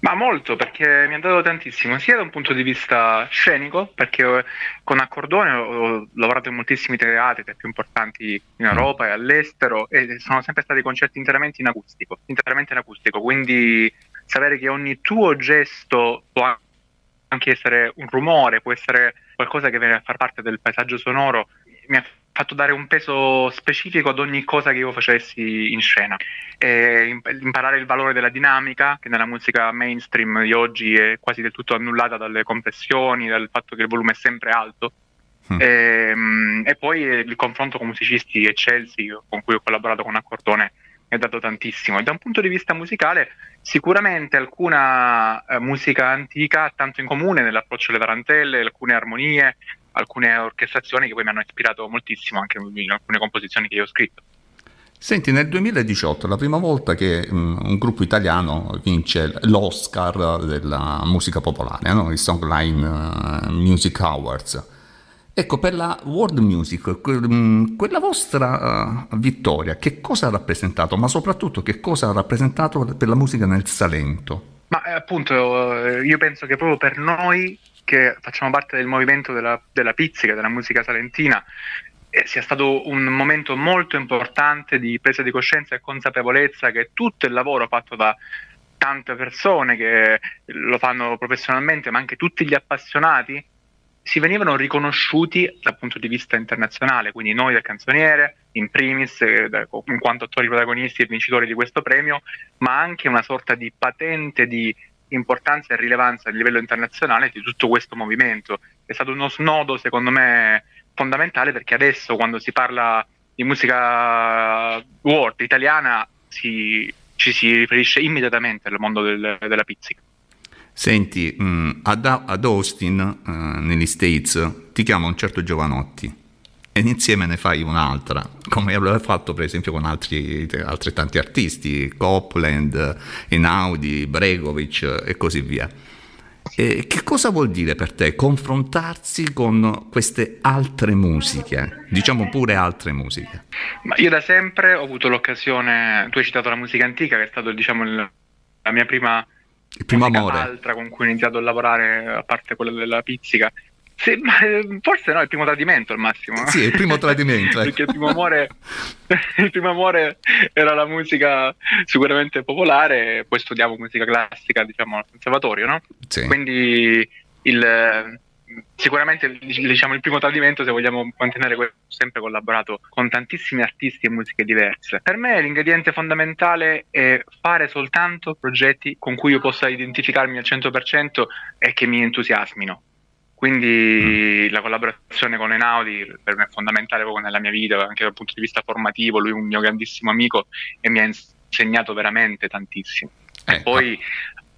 Ma molto, perché mi ha dato tantissimo, sia da un punto di vista scenico, perché con Accordone ho ho lavorato in moltissimi teatri, tra i più importanti in Europa e all'estero, e sono sempre stati concerti interamente in acustico, interamente in acustico, quindi sapere che ogni tuo gesto può anche essere un rumore, può essere qualcosa che viene a far parte del paesaggio sonoro, mi ha fatto dare un peso specifico ad ogni cosa che io facessi in scena. E imp- imparare il valore della dinamica, che nella musica mainstream di oggi è quasi del tutto annullata dalle compressioni, dal fatto che il volume è sempre alto. Mm. E, mm, e poi il confronto con musicisti eccelsi con cui ho collaborato con Accordone mi ha dato tantissimo. E da un punto di vista musicale, sicuramente alcuna eh, musica antica ha tanto in comune nell'approccio alle tarantelle, alcune armonie, alcune orchestrazioni che poi mi hanno ispirato moltissimo anche in alcune composizioni che io ho scritto. Senti, nel 2018 è la prima volta che mm, un gruppo italiano vince l'Oscar della musica popolare, no? il Songline eh, Music Awards. Ecco, per la World Music, que- mm, quella vostra eh, vittoria, che cosa ha rappresentato, ma soprattutto che cosa ha rappresentato per la musica nel Salento? Ma eh, appunto, io penso che proprio per noi che facciamo parte del movimento della, della pizzica, della musica salentina, eh, sia stato un momento molto importante di presa di coscienza e consapevolezza che tutto il lavoro fatto da tante persone che lo fanno professionalmente, ma anche tutti gli appassionati, si venivano riconosciuti dal punto di vista internazionale, quindi noi del canzoniere, in primis, eh, in quanto attori protagonisti e vincitori di questo premio, ma anche una sorta di patente di importanza e rilevanza a livello internazionale di tutto questo movimento. È stato uno snodo, secondo me, fondamentale perché adesso quando si parla di musica world italiana si- ci si riferisce immediatamente al mondo del- della pizzica. Senti, mm, ad, ad Austin, eh, negli States, ti chiama un certo Giovanotti e insieme ne fai un'altra, come aveva fatto per esempio con altri, altrettanti artisti, Copland, Einaudi, Bregovic e così via. E che cosa vuol dire per te confrontarsi con queste altre musiche, diciamo pure altre musiche? Ma io da sempre ho avuto l'occasione, tu hai citato la musica antica, che è stato diciamo il- la mia prima Il primo amore. altra con cui ho iniziato a lavorare, a parte quella della pizzica. Sì, ma, eh, forse no, il primo tradimento al massimo. Sì, il primo tradimento, ecco. Perché il primo, amore, il primo amore era la musica sicuramente popolare, poi studiavo musica classica, diciamo, al conservatorio, no? Sì. Quindi il, sicuramente diciamo, il primo tradimento, se vogliamo mantenere questo, ho sempre collaborato con tantissimi artisti e musiche diverse. Per me l'ingrediente fondamentale è fare soltanto progetti con cui io possa identificarmi al 100% e che mi entusiasmino. Quindi la collaborazione con Einaudi per me è fondamentale proprio nella mia vita, anche dal punto di vista formativo, lui è un mio grandissimo amico e mi ha insegnato veramente tantissimo. Eh, E poi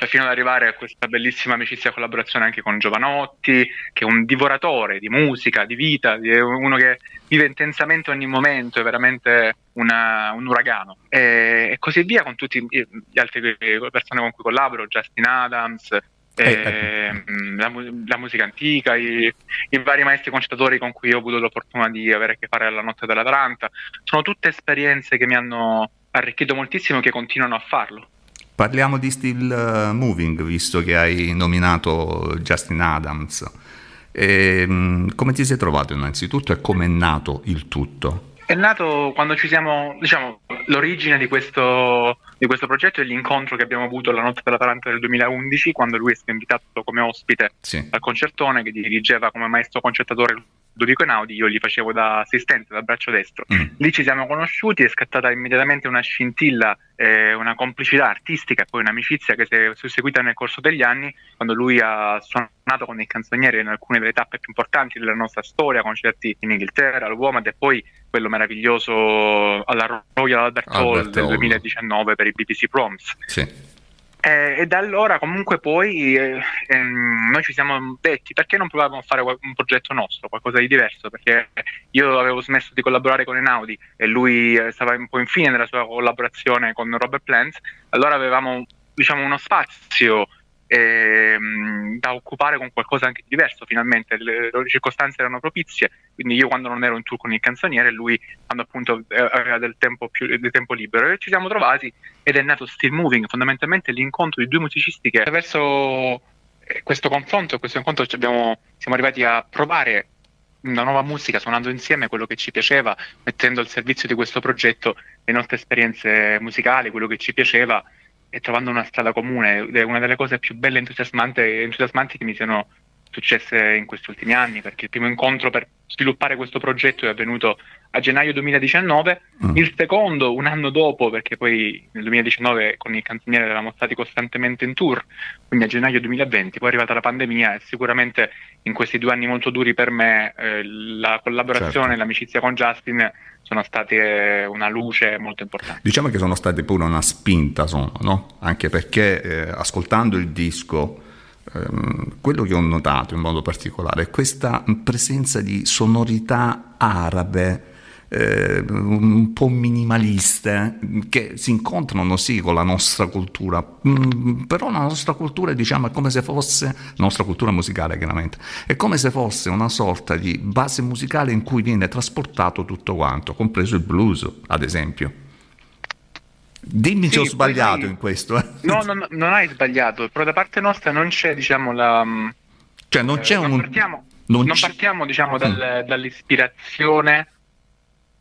fino ad arrivare a questa bellissima amicizia e collaborazione anche con Giovanotti, che è un divoratore di musica, di vita, è uno che vive intensamente ogni momento, è veramente una- un uragano. E, e così via con tutti gli altri persone con cui collaboro, Justin Adams, Eh, ehm, la, la musica antica, i, i vari maestri concertatori con cui ho avuto l'opportunità di avere a che fare alla notte dell'Atalanta. Sono tutte esperienze che mi hanno arricchito moltissimo e che continuano a farlo. Parliamo di Still eh, Moving, visto che hai nominato Justin Adams. E, mm, come ti sei trovato innanzitutto e come è nato il tutto? È nato quando ci siamo, diciamo, l'origine di questo, di questo progetto è l'incontro che abbiamo avuto la notte dell'Atalanta del 2011, quando lui è stato invitato come ospite Sì. al concertone che dirigeva come maestro concertatore Ludovico Einaudi, io gli facevo da assistente, da braccio destro. Mm. Lì ci siamo conosciuti, è scattata immediatamente una scintilla, eh, una complicità artistica e poi un'amicizia che si è susseguita nel corso degli anni, quando lui ha suonato con il canzoniere in alcune delle tappe più importanti della nostra storia, concerti in Inghilterra, al WOMAD e poi quello meraviglioso alla Royal Albert Hall Albert del Hall. 2019 per i BBC Proms. Sì. Eh, e da allora comunque poi eh, ehm, noi ci siamo detti perché non provavamo a fare un progetto nostro, qualcosa di diverso, perché io avevo smesso di collaborare con Enaudi e lui eh, stava un po' in fine della sua collaborazione con Robert Plant, allora avevamo diciamo uno spazio ehm, da occupare con qualcosa anche di diverso. Finalmente, le, le circostanze erano propizie, quindi io quando non ero in tour con il canzoniere lui quando appunto eh, aveva del tempo, più, del tempo libero. E ci siamo trovati ed è nato Still Moving, fondamentalmente l'incontro di due musicisti che attraverso eh, questo confronto, questo incontro abbiamo- siamo arrivati a provare una nuova musica suonando insieme quello che ci piaceva, mettendo al servizio di questo progetto le nostre esperienze musicali, quello che ci piaceva e trovando una strada comune. Una delle cose più belle e entusiasmanti che mi siano successe in questi ultimi anni, perché il primo incontro per sviluppare questo progetto è avvenuto a gennaio 2019, Mm. il secondo un anno dopo, perché poi nel 2019 con il canzoniere eravamo stati costantemente in tour, quindi a gennaio 2020, poi è arrivata la pandemia e sicuramente in questi due anni molto duri per me eh, la collaborazione Certo. e l'amicizia con Justin sono state una luce molto importante. Diciamo che sono state pure una spinta, sono, no? Anche perché eh, ascoltando il disco, quello che ho notato in modo particolare è questa presenza di sonorità arabe. eh, un po' minimaliste che si incontrano sì con la nostra cultura Mm, però la nostra cultura diciamo è come se fosse la nostra cultura musicale chiaramente è come se fosse una sorta di base musicale in cui viene trasportato tutto quanto compreso il blues ad esempio Dimmi Sì, se ho poi sbagliato noi- in questo. eh. No, non, non hai sbagliato, però da parte nostra non c'è, diciamo, la... Cioè non c'è eh, non un... partiamo, non non partiamo, diciamo, Mm. dal- dall'ispirazione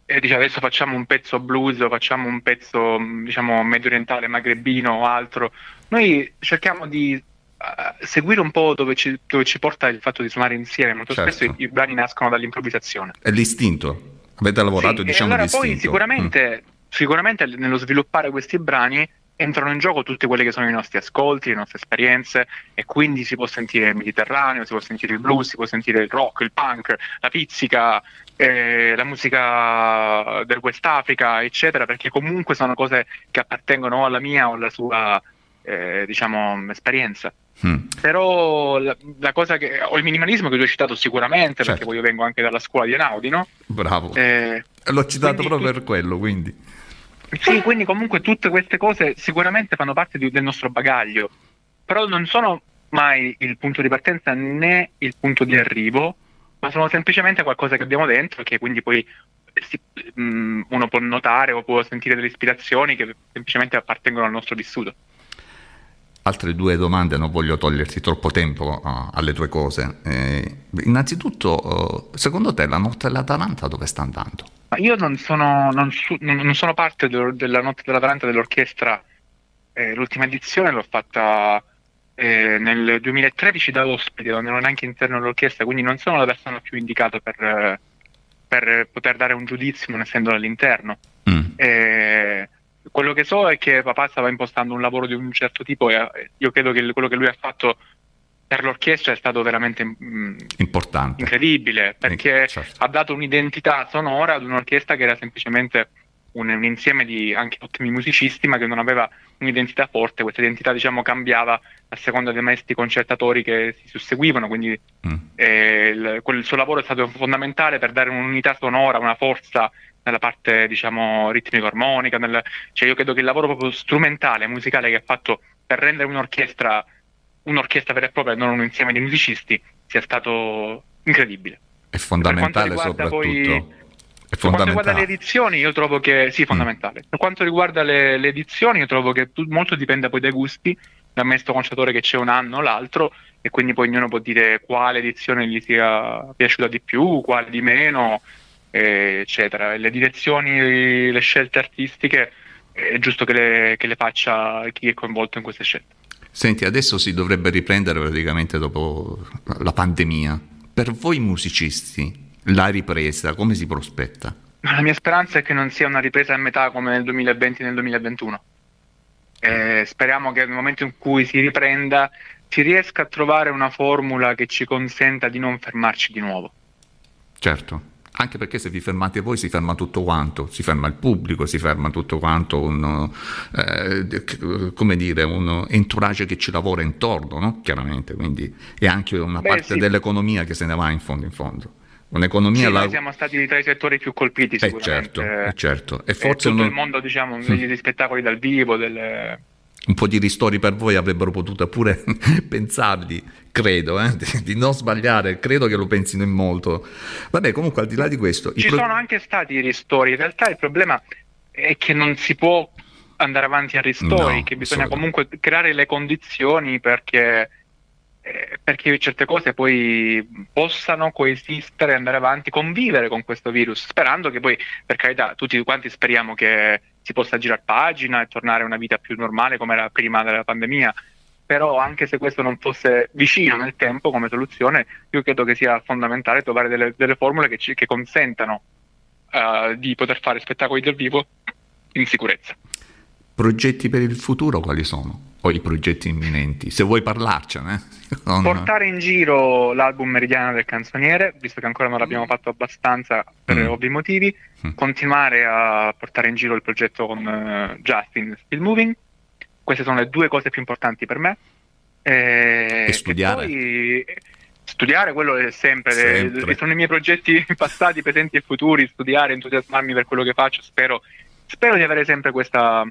e dice adesso facciamo un pezzo blues o facciamo un pezzo, diciamo, medio orientale, magrebino o altro. Noi cerchiamo di eh, seguire un po' dove ci, dove ci porta il fatto di suonare insieme. Molto Certo. spesso i, i brani nascono dall'improvvisazione. È l'istinto. Avete lavorato Sì, e diciamo allora d'istinto. poi sicuramente, sicuramente nello sviluppare questi brani entrano in gioco tutti quelli che sono i nostri ascolti, le nostre esperienze e quindi si può sentire il Mediterraneo, si può sentire il blues, si può sentire il rock, il punk, la pizzica, eh, la musica del West Africa, eccetera, perché comunque sono cose che appartengono alla mia o alla sua eh, diciamo esperienza. Mm. Però la, la cosa che o il minimalismo che tu hai citato sicuramente, Certo. perché poi io vengo anche dalla scuola di Enaudi, no? Bravo. Eh, L'ho citato quindi proprio per quello, quindi. Sì, quindi comunque tutte queste cose sicuramente fanno parte di- del nostro bagaglio, però non sono mai il punto di partenza né il punto di arrivo, ma sono semplicemente qualcosa che abbiamo dentro che quindi poi si- mm, uno può notare o può sentire delle ispirazioni che semplicemente appartengono al nostro vissuto. Altre due domande, non voglio toglierti troppo tempo ah, alle tue cose. Eh, innanzitutto, eh, secondo te la notte dell'Atalanta dove sta andando? Ma io non sono, non su- non- sono parte dello- della Notte dell'Atalanta dell'orchestra, eh, l'ultima edizione l'ho fatta eh, nel 2013 da ospite, non ero neanche interno all'orchestra, quindi non sono la persona più indicata per, per poter dare un giudizio non essendo all'interno. Mm. Eh, quello che so è che papà stava impostando un lavoro di un certo tipo e eh, io credo che quello che lui ha fatto per l'orchestra è stato veramente mm, Importante. incredibile perché certo. ha dato un'identità sonora ad un'orchestra che era semplicemente un, un insieme di anche ottimi musicisti ma che non aveva un'identità forte questa identità diciamo cambiava a seconda dei maestri concertatori che si susseguivano quindi Mm. eh, il, quel- suo lavoro è stato fondamentale per dare un'unità sonora una forza nella parte diciamo ritmico-armonica nel- cioè io credo che il lavoro proprio strumentale musicale che ha fatto per rendere un'orchestra un'orchestra vera e propria non un insieme di musicisti sia stato incredibile È fondamentale Per quanto riguarda soprattutto. poi- È per quanto riguarda le edizioni, io trovo che Mm. sì, fondamentale. Per quanto riguarda le, le edizioni, io trovo che tu- molto dipende poi dai gusti, dal maestro conciatore che c'è un anno o l'altro, e quindi poi ognuno può dire quale edizione gli sia piaciuta di più, quale di meno. eh, eccetera. Le direzioni, le scelte artistiche, è giusto che le, che le faccia chi è coinvolto in queste scelte. Senti, adesso si dovrebbe riprendere praticamente dopo la pandemia. Per voi musicisti, la ripresa come si prospetta? La mia speranza è che non sia una ripresa a metà come nel 2020 e nel 2021. Eh, speriamo che nel momento in cui si riprenda si riesca a trovare una formula che ci consenta di non fermarci di nuovo. Certo, anche perché se vi fermate voi si ferma tutto quanto, si ferma il pubblico, si ferma tutto quanto un, eh, come dire, un entourage che ci lavora intorno, no? chiaramente, quindi è anche una Beh, parte sì. dell'economia che se ne va in fondo in fondo. Un'economia Sì, la- noi siamo stati tra i settori più colpiti Eh, certo, eh, certo. E E forse tutto uno- il mondo, diciamo, degli spettacoli dal vivo, delle... un po' di ristori per voi avrebbero potuto pure pensarli, credo, eh, di, non sbagliare, credo che lo pensino in molto. Vabbè, comunque al di là di questo... Ci pro- sono anche stati i ristori, in realtà il problema è che non si può andare avanti a ristori, No, che bisogna comunque creare le condizioni perché, eh, perché certe cose poi possano coesistere, andare avanti, convivere con questo virus, sperando che poi, per carità, tutti quanti speriamo che si possa girare pagina e tornare a una vita più normale come era prima della pandemia. Però anche se questo non fosse vicino nel tempo come soluzione, io credo che sia fondamentale trovare delle, delle formule che, ci, che consentano eh, di poter fare spettacoli dal vivo in sicurezza. Progetti per il futuro quali sono? O i progetti imminenti? Se vuoi parlarcene. eh. Non- Portare in giro l'album Meridiana del canzoniere, visto che ancora non l'abbiamo fatto abbastanza per Mm. ovvi motivi, Mm. continuare a portare in giro il progetto con eh, Justin Still Moving. Queste sono le due cose più importanti per me. Eh, E studiare. poi studiare, quello è sempre, Sempre. sono i miei progetti passati, presenti e futuri, studiare, entusiasmarmi per quello che faccio. Spero, spero di avere sempre questa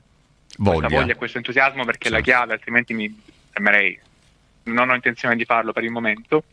Voglia. questa voglia e questo entusiasmo perché è la chiave, altrimenti mi fermerei. Non ho intenzione di farlo per il momento.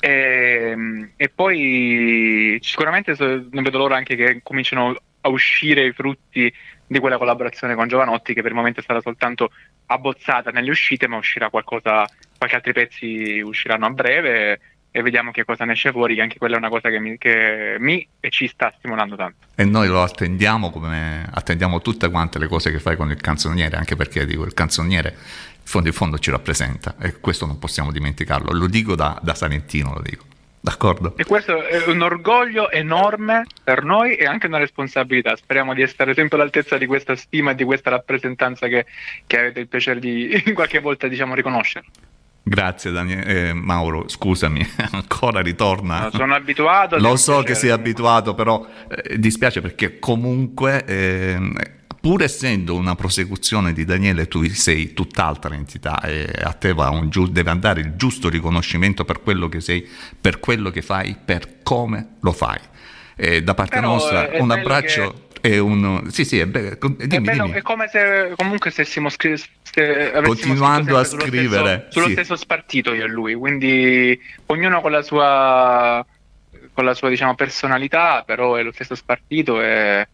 E, e poi sicuramente non vedo l'ora anche che cominciano a uscire i frutti di quella collaborazione con Giovanotti che per il momento è stata soltanto abbozzata nelle uscite ma uscirà qualcosa, qualche altri pezzi usciranno a breve e vediamo che cosa ne esce fuori che anche quella è una cosa che mi, che mi e ci sta stimolando tanto. E noi lo attendiamo come attendiamo tutte quante le cose che fai con il canzoniere, anche perché dico il canzoniere in fondo in fondo ci rappresenta e questo non possiamo dimenticarlo. Lo dico da, da Salentino, lo dico. D'accordo? E questo è un orgoglio enorme per noi e anche una responsabilità. Speriamo di essere sempre all'altezza di questa stima e di questa rappresentanza che, che avete il piacere di in qualche volta diciamo riconoscere. Grazie Daniele, eh, Mauro, scusami, ancora ritorna. No, sono abituato. Lo so che piacere. sei abituato, però eh, dispiace perché comunque, ehm, pur essendo una prosecuzione di Daniele, tu sei tutt'altra entità e a te giu- deve andare il giusto riconoscimento per quello che sei, per quello che fai, per come lo fai. E da parte Però, nostra eh, un abbraccio e un... Sì, sì, è, be- dimmi, È, bello, è come se comunque stessimo scri- se Continuando a scrivere, sullo, stesso, sullo sì. stesso spartito io e lui, quindi ognuno con la sua con la sua diciamo personalità, però è lo stesso spartito e,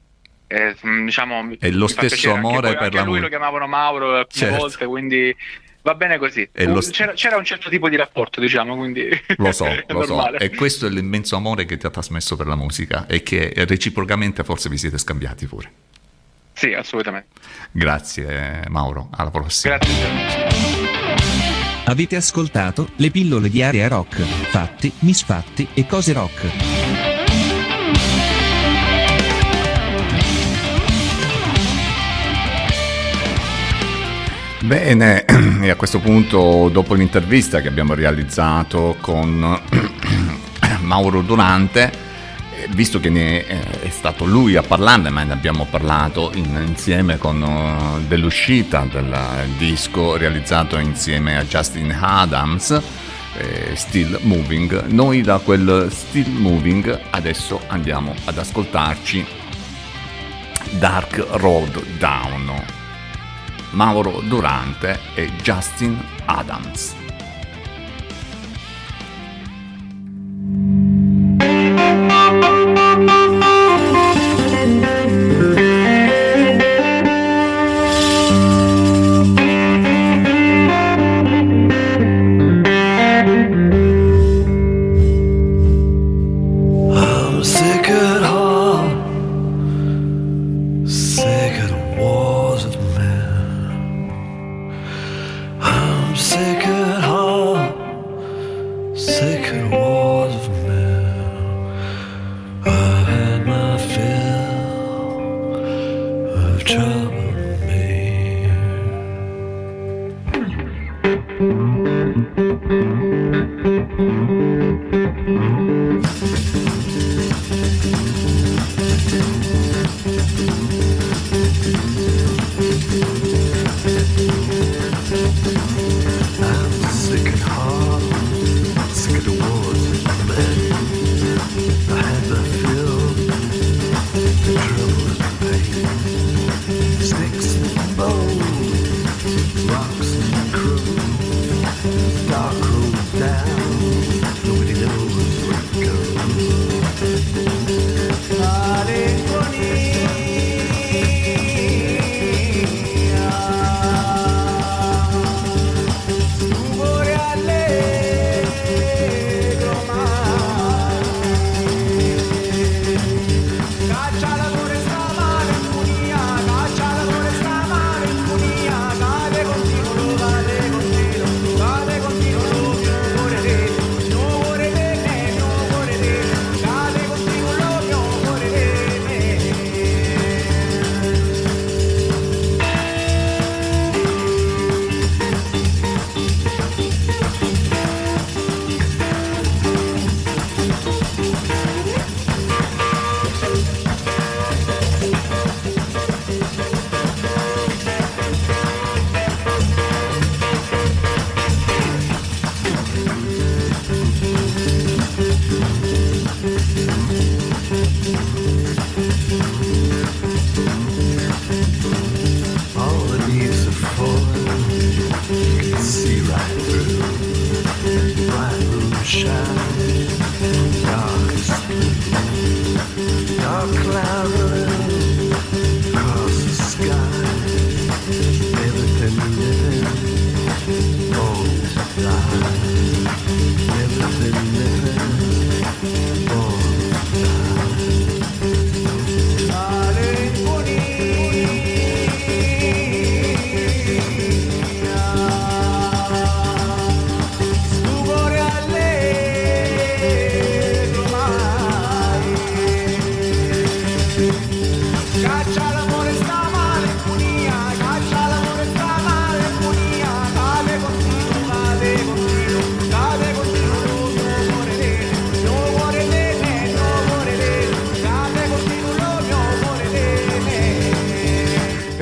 diciamo È lo stesso anche amore poi- per anche la lui lo chiamavano Mauro alcune Certo. volte, quindi va bene così. Un- st- c'era, c'era un certo tipo di rapporto, diciamo, quindi Lo so, è lo so. normale. E questo è l'immenso amore che ti ha trasmesso per la musica e che reciprocamente forse vi siete scambiati pure. Sì, assolutamente. Grazie Mauro, alla prossima. Grazie. Avete ascoltato le pillole di area rock, fatti, misfatti e cose rock. Bene, e a questo punto, dopo l'intervista che abbiamo realizzato con Mauro Durante, eh, visto che ne eh, è stato lui a parlarne, ma ne abbiamo parlato in- insieme con eh, dell'uscita del disco realizzato insieme a Justin Adams, Still Moving, noi da quel Still Moving adesso andiamo ad ascoltarci Dark Road Down. Mauro Durante e Justin Adams.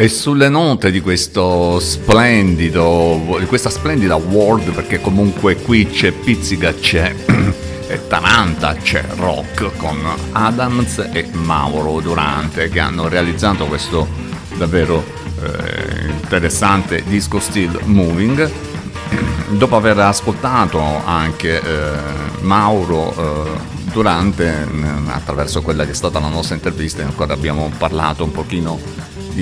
E sulle note di questo splendido, di questa splendida world, perché comunque qui c'è pizzica, c'è e Taranta, c'è rock con Adams e Mauro Durante che hanno realizzato questo davvero eh, interessante disco Still Moving. Dopo aver ascoltato anche eh, Mauro eh, Durante attraverso quella che è stata la nostra intervista, ancora abbiamo parlato un pochino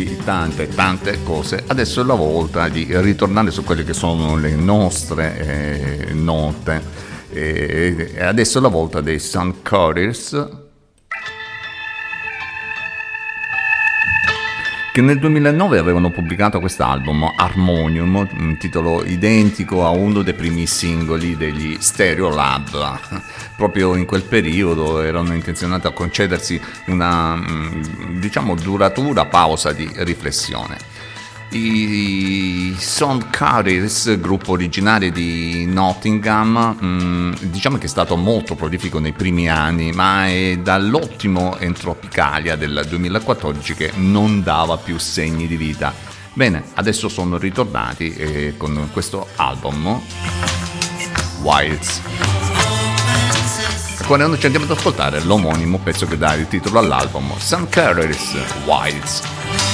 di tante tante cose. Adesso è la volta di ritornare su quelle che sono le nostre eh, note. E e adesso è la volta dei Sun Couriers che nel 2009 avevano pubblicato quest'album Harmonium, un titolo identico a uno dei primi singoli degli Stereo Lab. Proprio in quel periodo erano intenzionati a concedersi una mm, diciamo duratura pausa di riflessione. I Sound Carriers, gruppo originario di Nottingham, mm, diciamo che è stato molto prolifico nei primi anni, ma è dall'ottimo Entropicalia del 2014 che non dava più segni di vita. Bene, adesso sono ritornati eh, con questo album Wilds. Quando ci andiamo ad ascoltare l'omonimo pezzo che dà il titolo all'album, Sun Carriers Wilds.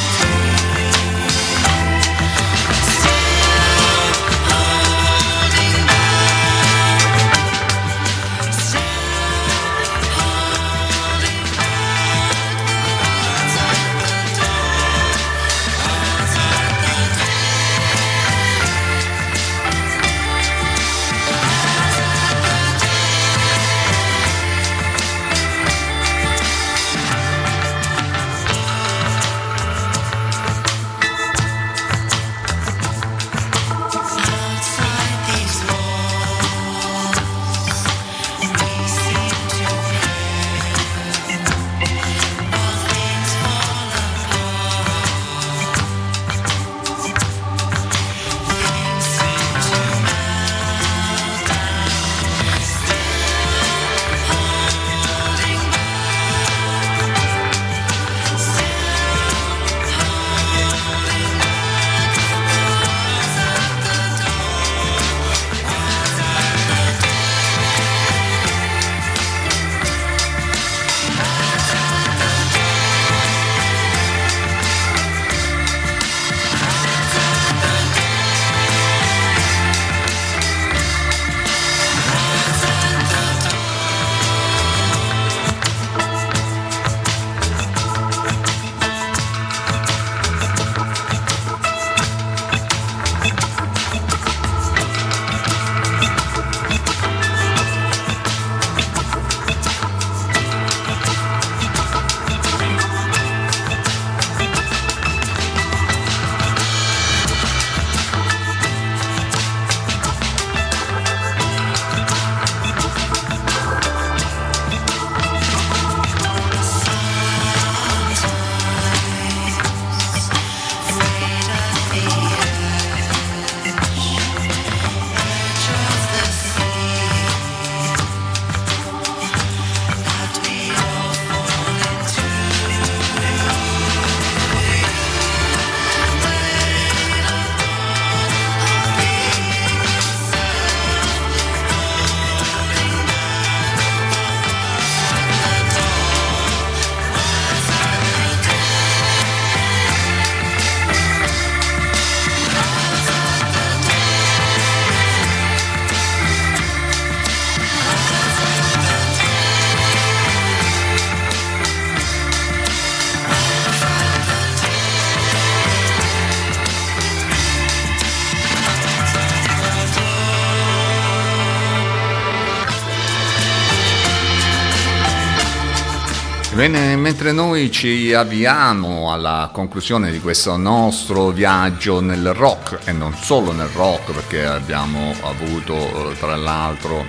Mentre noi ci avviamo alla conclusione di questo nostro viaggio nel rock e non solo nel rock perché abbiamo avuto eh, tra l'altro eh,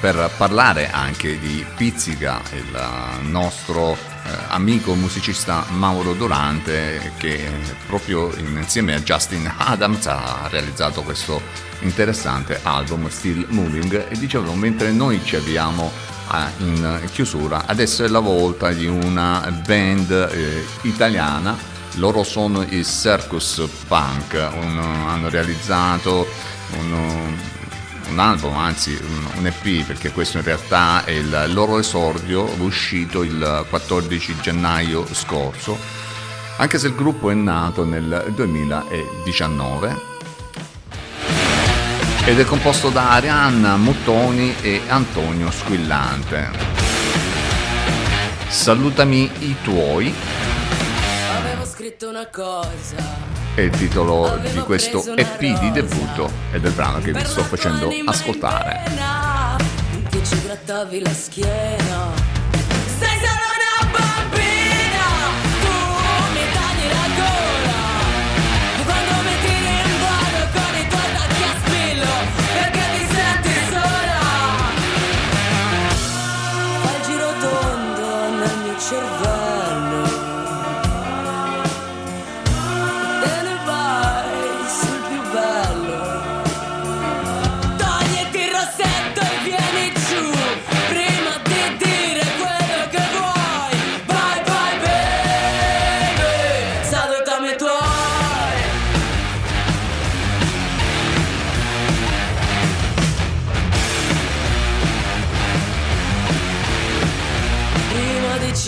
per parlare anche di Pizzica, il nostro eh, amico musicista Mauro Durante che proprio insieme a Justin Adams ha realizzato questo interessante album Still Moving. E dicevo mentre noi ci avviamo in chiusura. Adesso è la volta di una band eh, italiana. Loro sono i Circus Punk. Un- hanno realizzato un, un album, anzi un, un EP, perché questo in realtà è il loro esordio uscito il 14 gennaio scorso, anche se il gruppo è nato nel 2019 ed è composto da Arianna Muttoni e Antonio Squillante. Salutami i tuoi Avevo scritto una cosa è il titolo di questo EP di debutto e del brano che vi sto facendo ascoltare. Che ci grattavi la schiena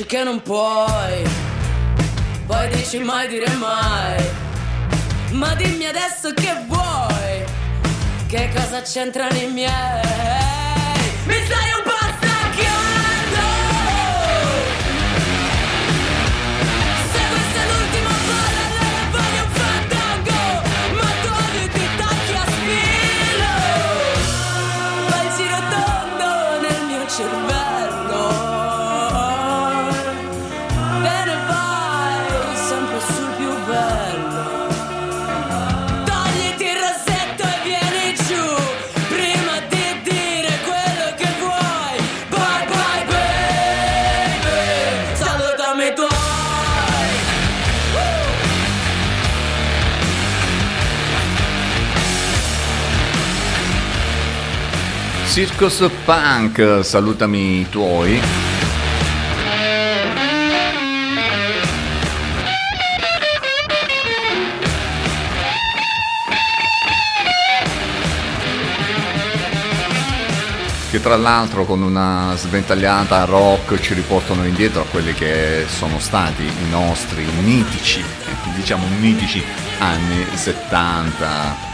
dici che non puoi Poi dici mai dire mai. Ma dimmi adesso che vuoi Che cosa c'entrano i miei? Mi stai Circus Punk, salutami i tuoi. Che tra l'altro con una sventagliata rock ci riportano indietro a quelli che sono stati i nostri mitici, diciamo mitici anni 70,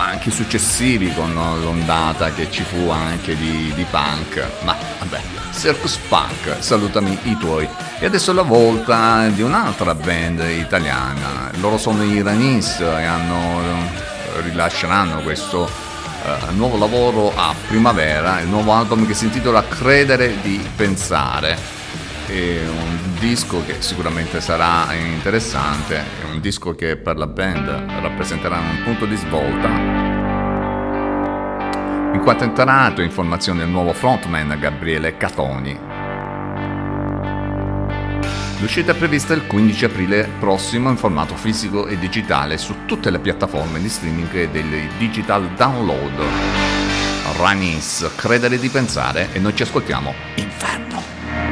anche successivi con l'ondata che ci fu anche di, di punk. Ma vabbè, Circus Punk, salutami i tuoi. E adesso la volta di un'altra band italiana. Loro sono i Ranis e hanno, rilasceranno questo eh, nuovo lavoro a primavera, il nuovo album che si intitola Credere di pensare. È un disco che sicuramente sarà interessante, è un disco che per la band rappresenterà un punto di svolta. In quanto è entrato in formazione il nuovo frontman Gabriele Catoni. L'uscita è prevista il 15 aprile prossimo in formato fisico e digitale su tutte le piattaforme di streaming e del digital download. Ranis, credere di pensare e noi ci ascoltiamo Inferno.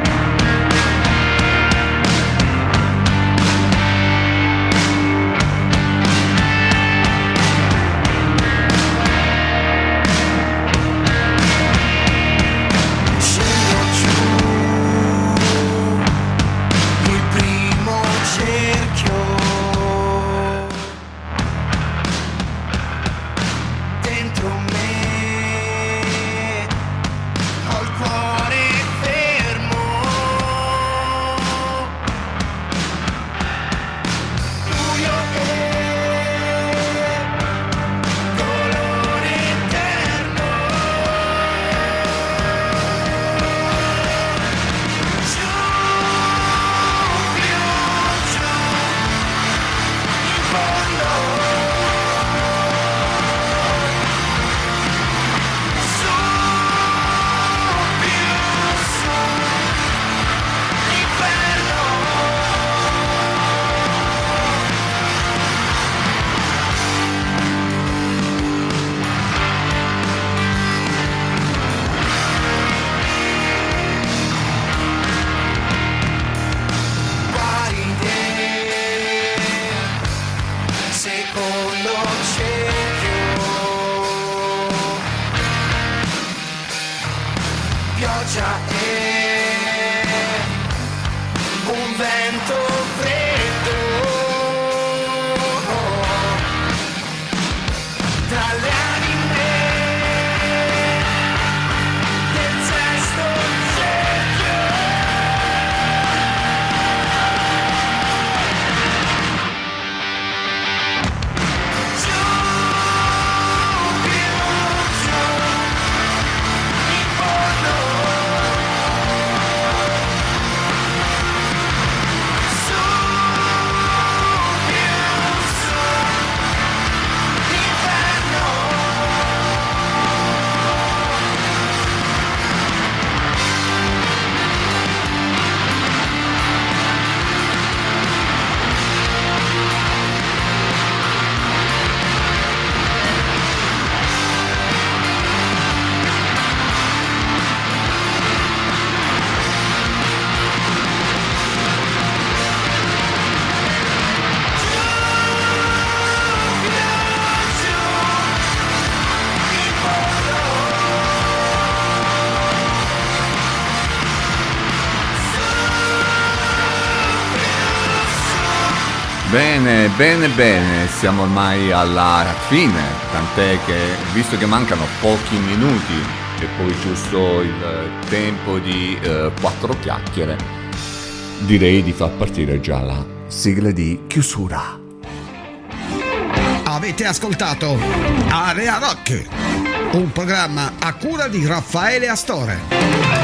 Bene, bene, bene, siamo ormai alla fine, tant'è che visto che mancano pochi minuti e poi giusto il tempo di eh, quattro chiacchiere, direi di far partire già la sigla di chiusura. Avete ascoltato Area Rock, un programma a cura di Raffaele Astore.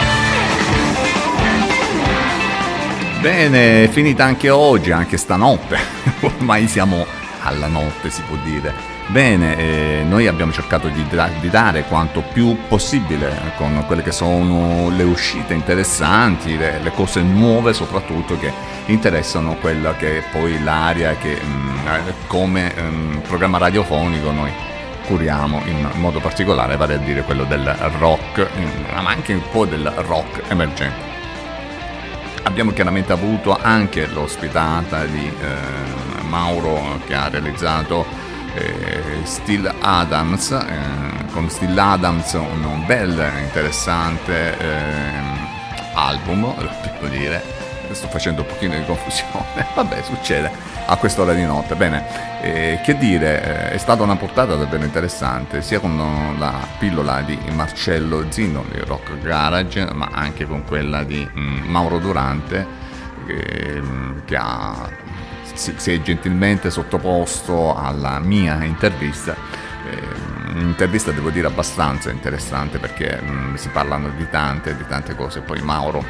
Bene, è finita anche oggi, anche stanotte. Ormai siamo alla notte, si può dire. Bene, eh, noi abbiamo cercato di, di dare quanto più possibile con quelle che sono le uscite interessanti, le, le cose nuove soprattutto che interessano quella che è poi l'area che mm, eh, come mm, programma radiofonico noi curiamo in modo particolare, vale a dire quello del rock, mm, ma anche un po' del rock emergente. Abbiamo chiaramente avuto anche l'ospitata di eh, Mauro che ha realizzato eh, Still Adams, eh, con Still Adams un bel interessante ehm, album, devo dire, sto facendo un pochino di confusione, vabbè succede a quest'ora di notte. Bene, eh, che dire, eh, è stata una portata davvero interessante, sia con la pillola di Marcello Zino di Rock Garage, ma anche con quella di mm, Mauro Durante, che, mm, che ha, si, si è gentilmente sottoposto alla mia intervista. Eh, Un'intervista devo dire abbastanza interessante perché mm, si parlano di tante, di tante cose. Poi Mauro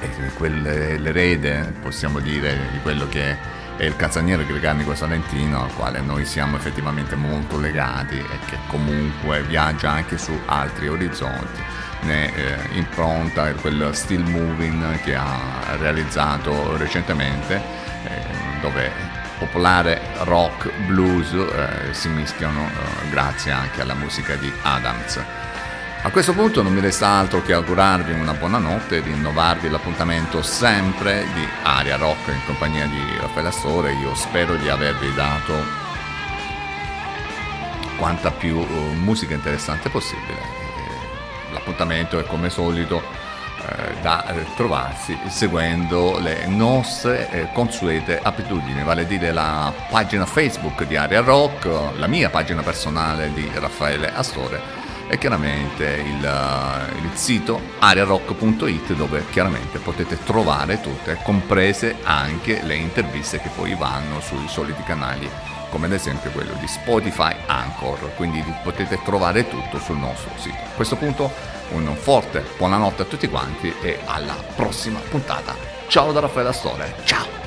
è quel- l'erede, possiamo dire, di quello che è il canzoniere gregarico salentino al quale noi siamo effettivamente molto legati e che comunque viaggia anche su altri orizzonti. Ne eh, impronta quel still moving che ha realizzato recentemente, eh, dove popolare rock, blues eh, si mischiano eh, grazie anche alla musica di Adams. A questo punto non mi resta altro che augurarvi una buona notte e rinnovarvi l'appuntamento sempre di Aria Rock in compagnia di Raffaele Astore. Io spero di avervi dato quanta più eh, musica interessante possibile. Eh, L'appuntamento è come solito eh, da trovarsi seguendo le nostre consuete abitudini, vale a dire la pagina Facebook di Aria Rock, la mia pagina personale di Raffaele Astore e chiaramente il, eh, il sito ariarock.it dove chiaramente potete trovare tutte, comprese anche le interviste che poi vanno sui soliti canali come ad esempio quello di Spotify Anchor, quindi potete trovare tutto sul nostro sito. A questo punto un forte buonanotte a tutti quanti e alla prossima puntata. Ciao da Raffaele Astore, ciao!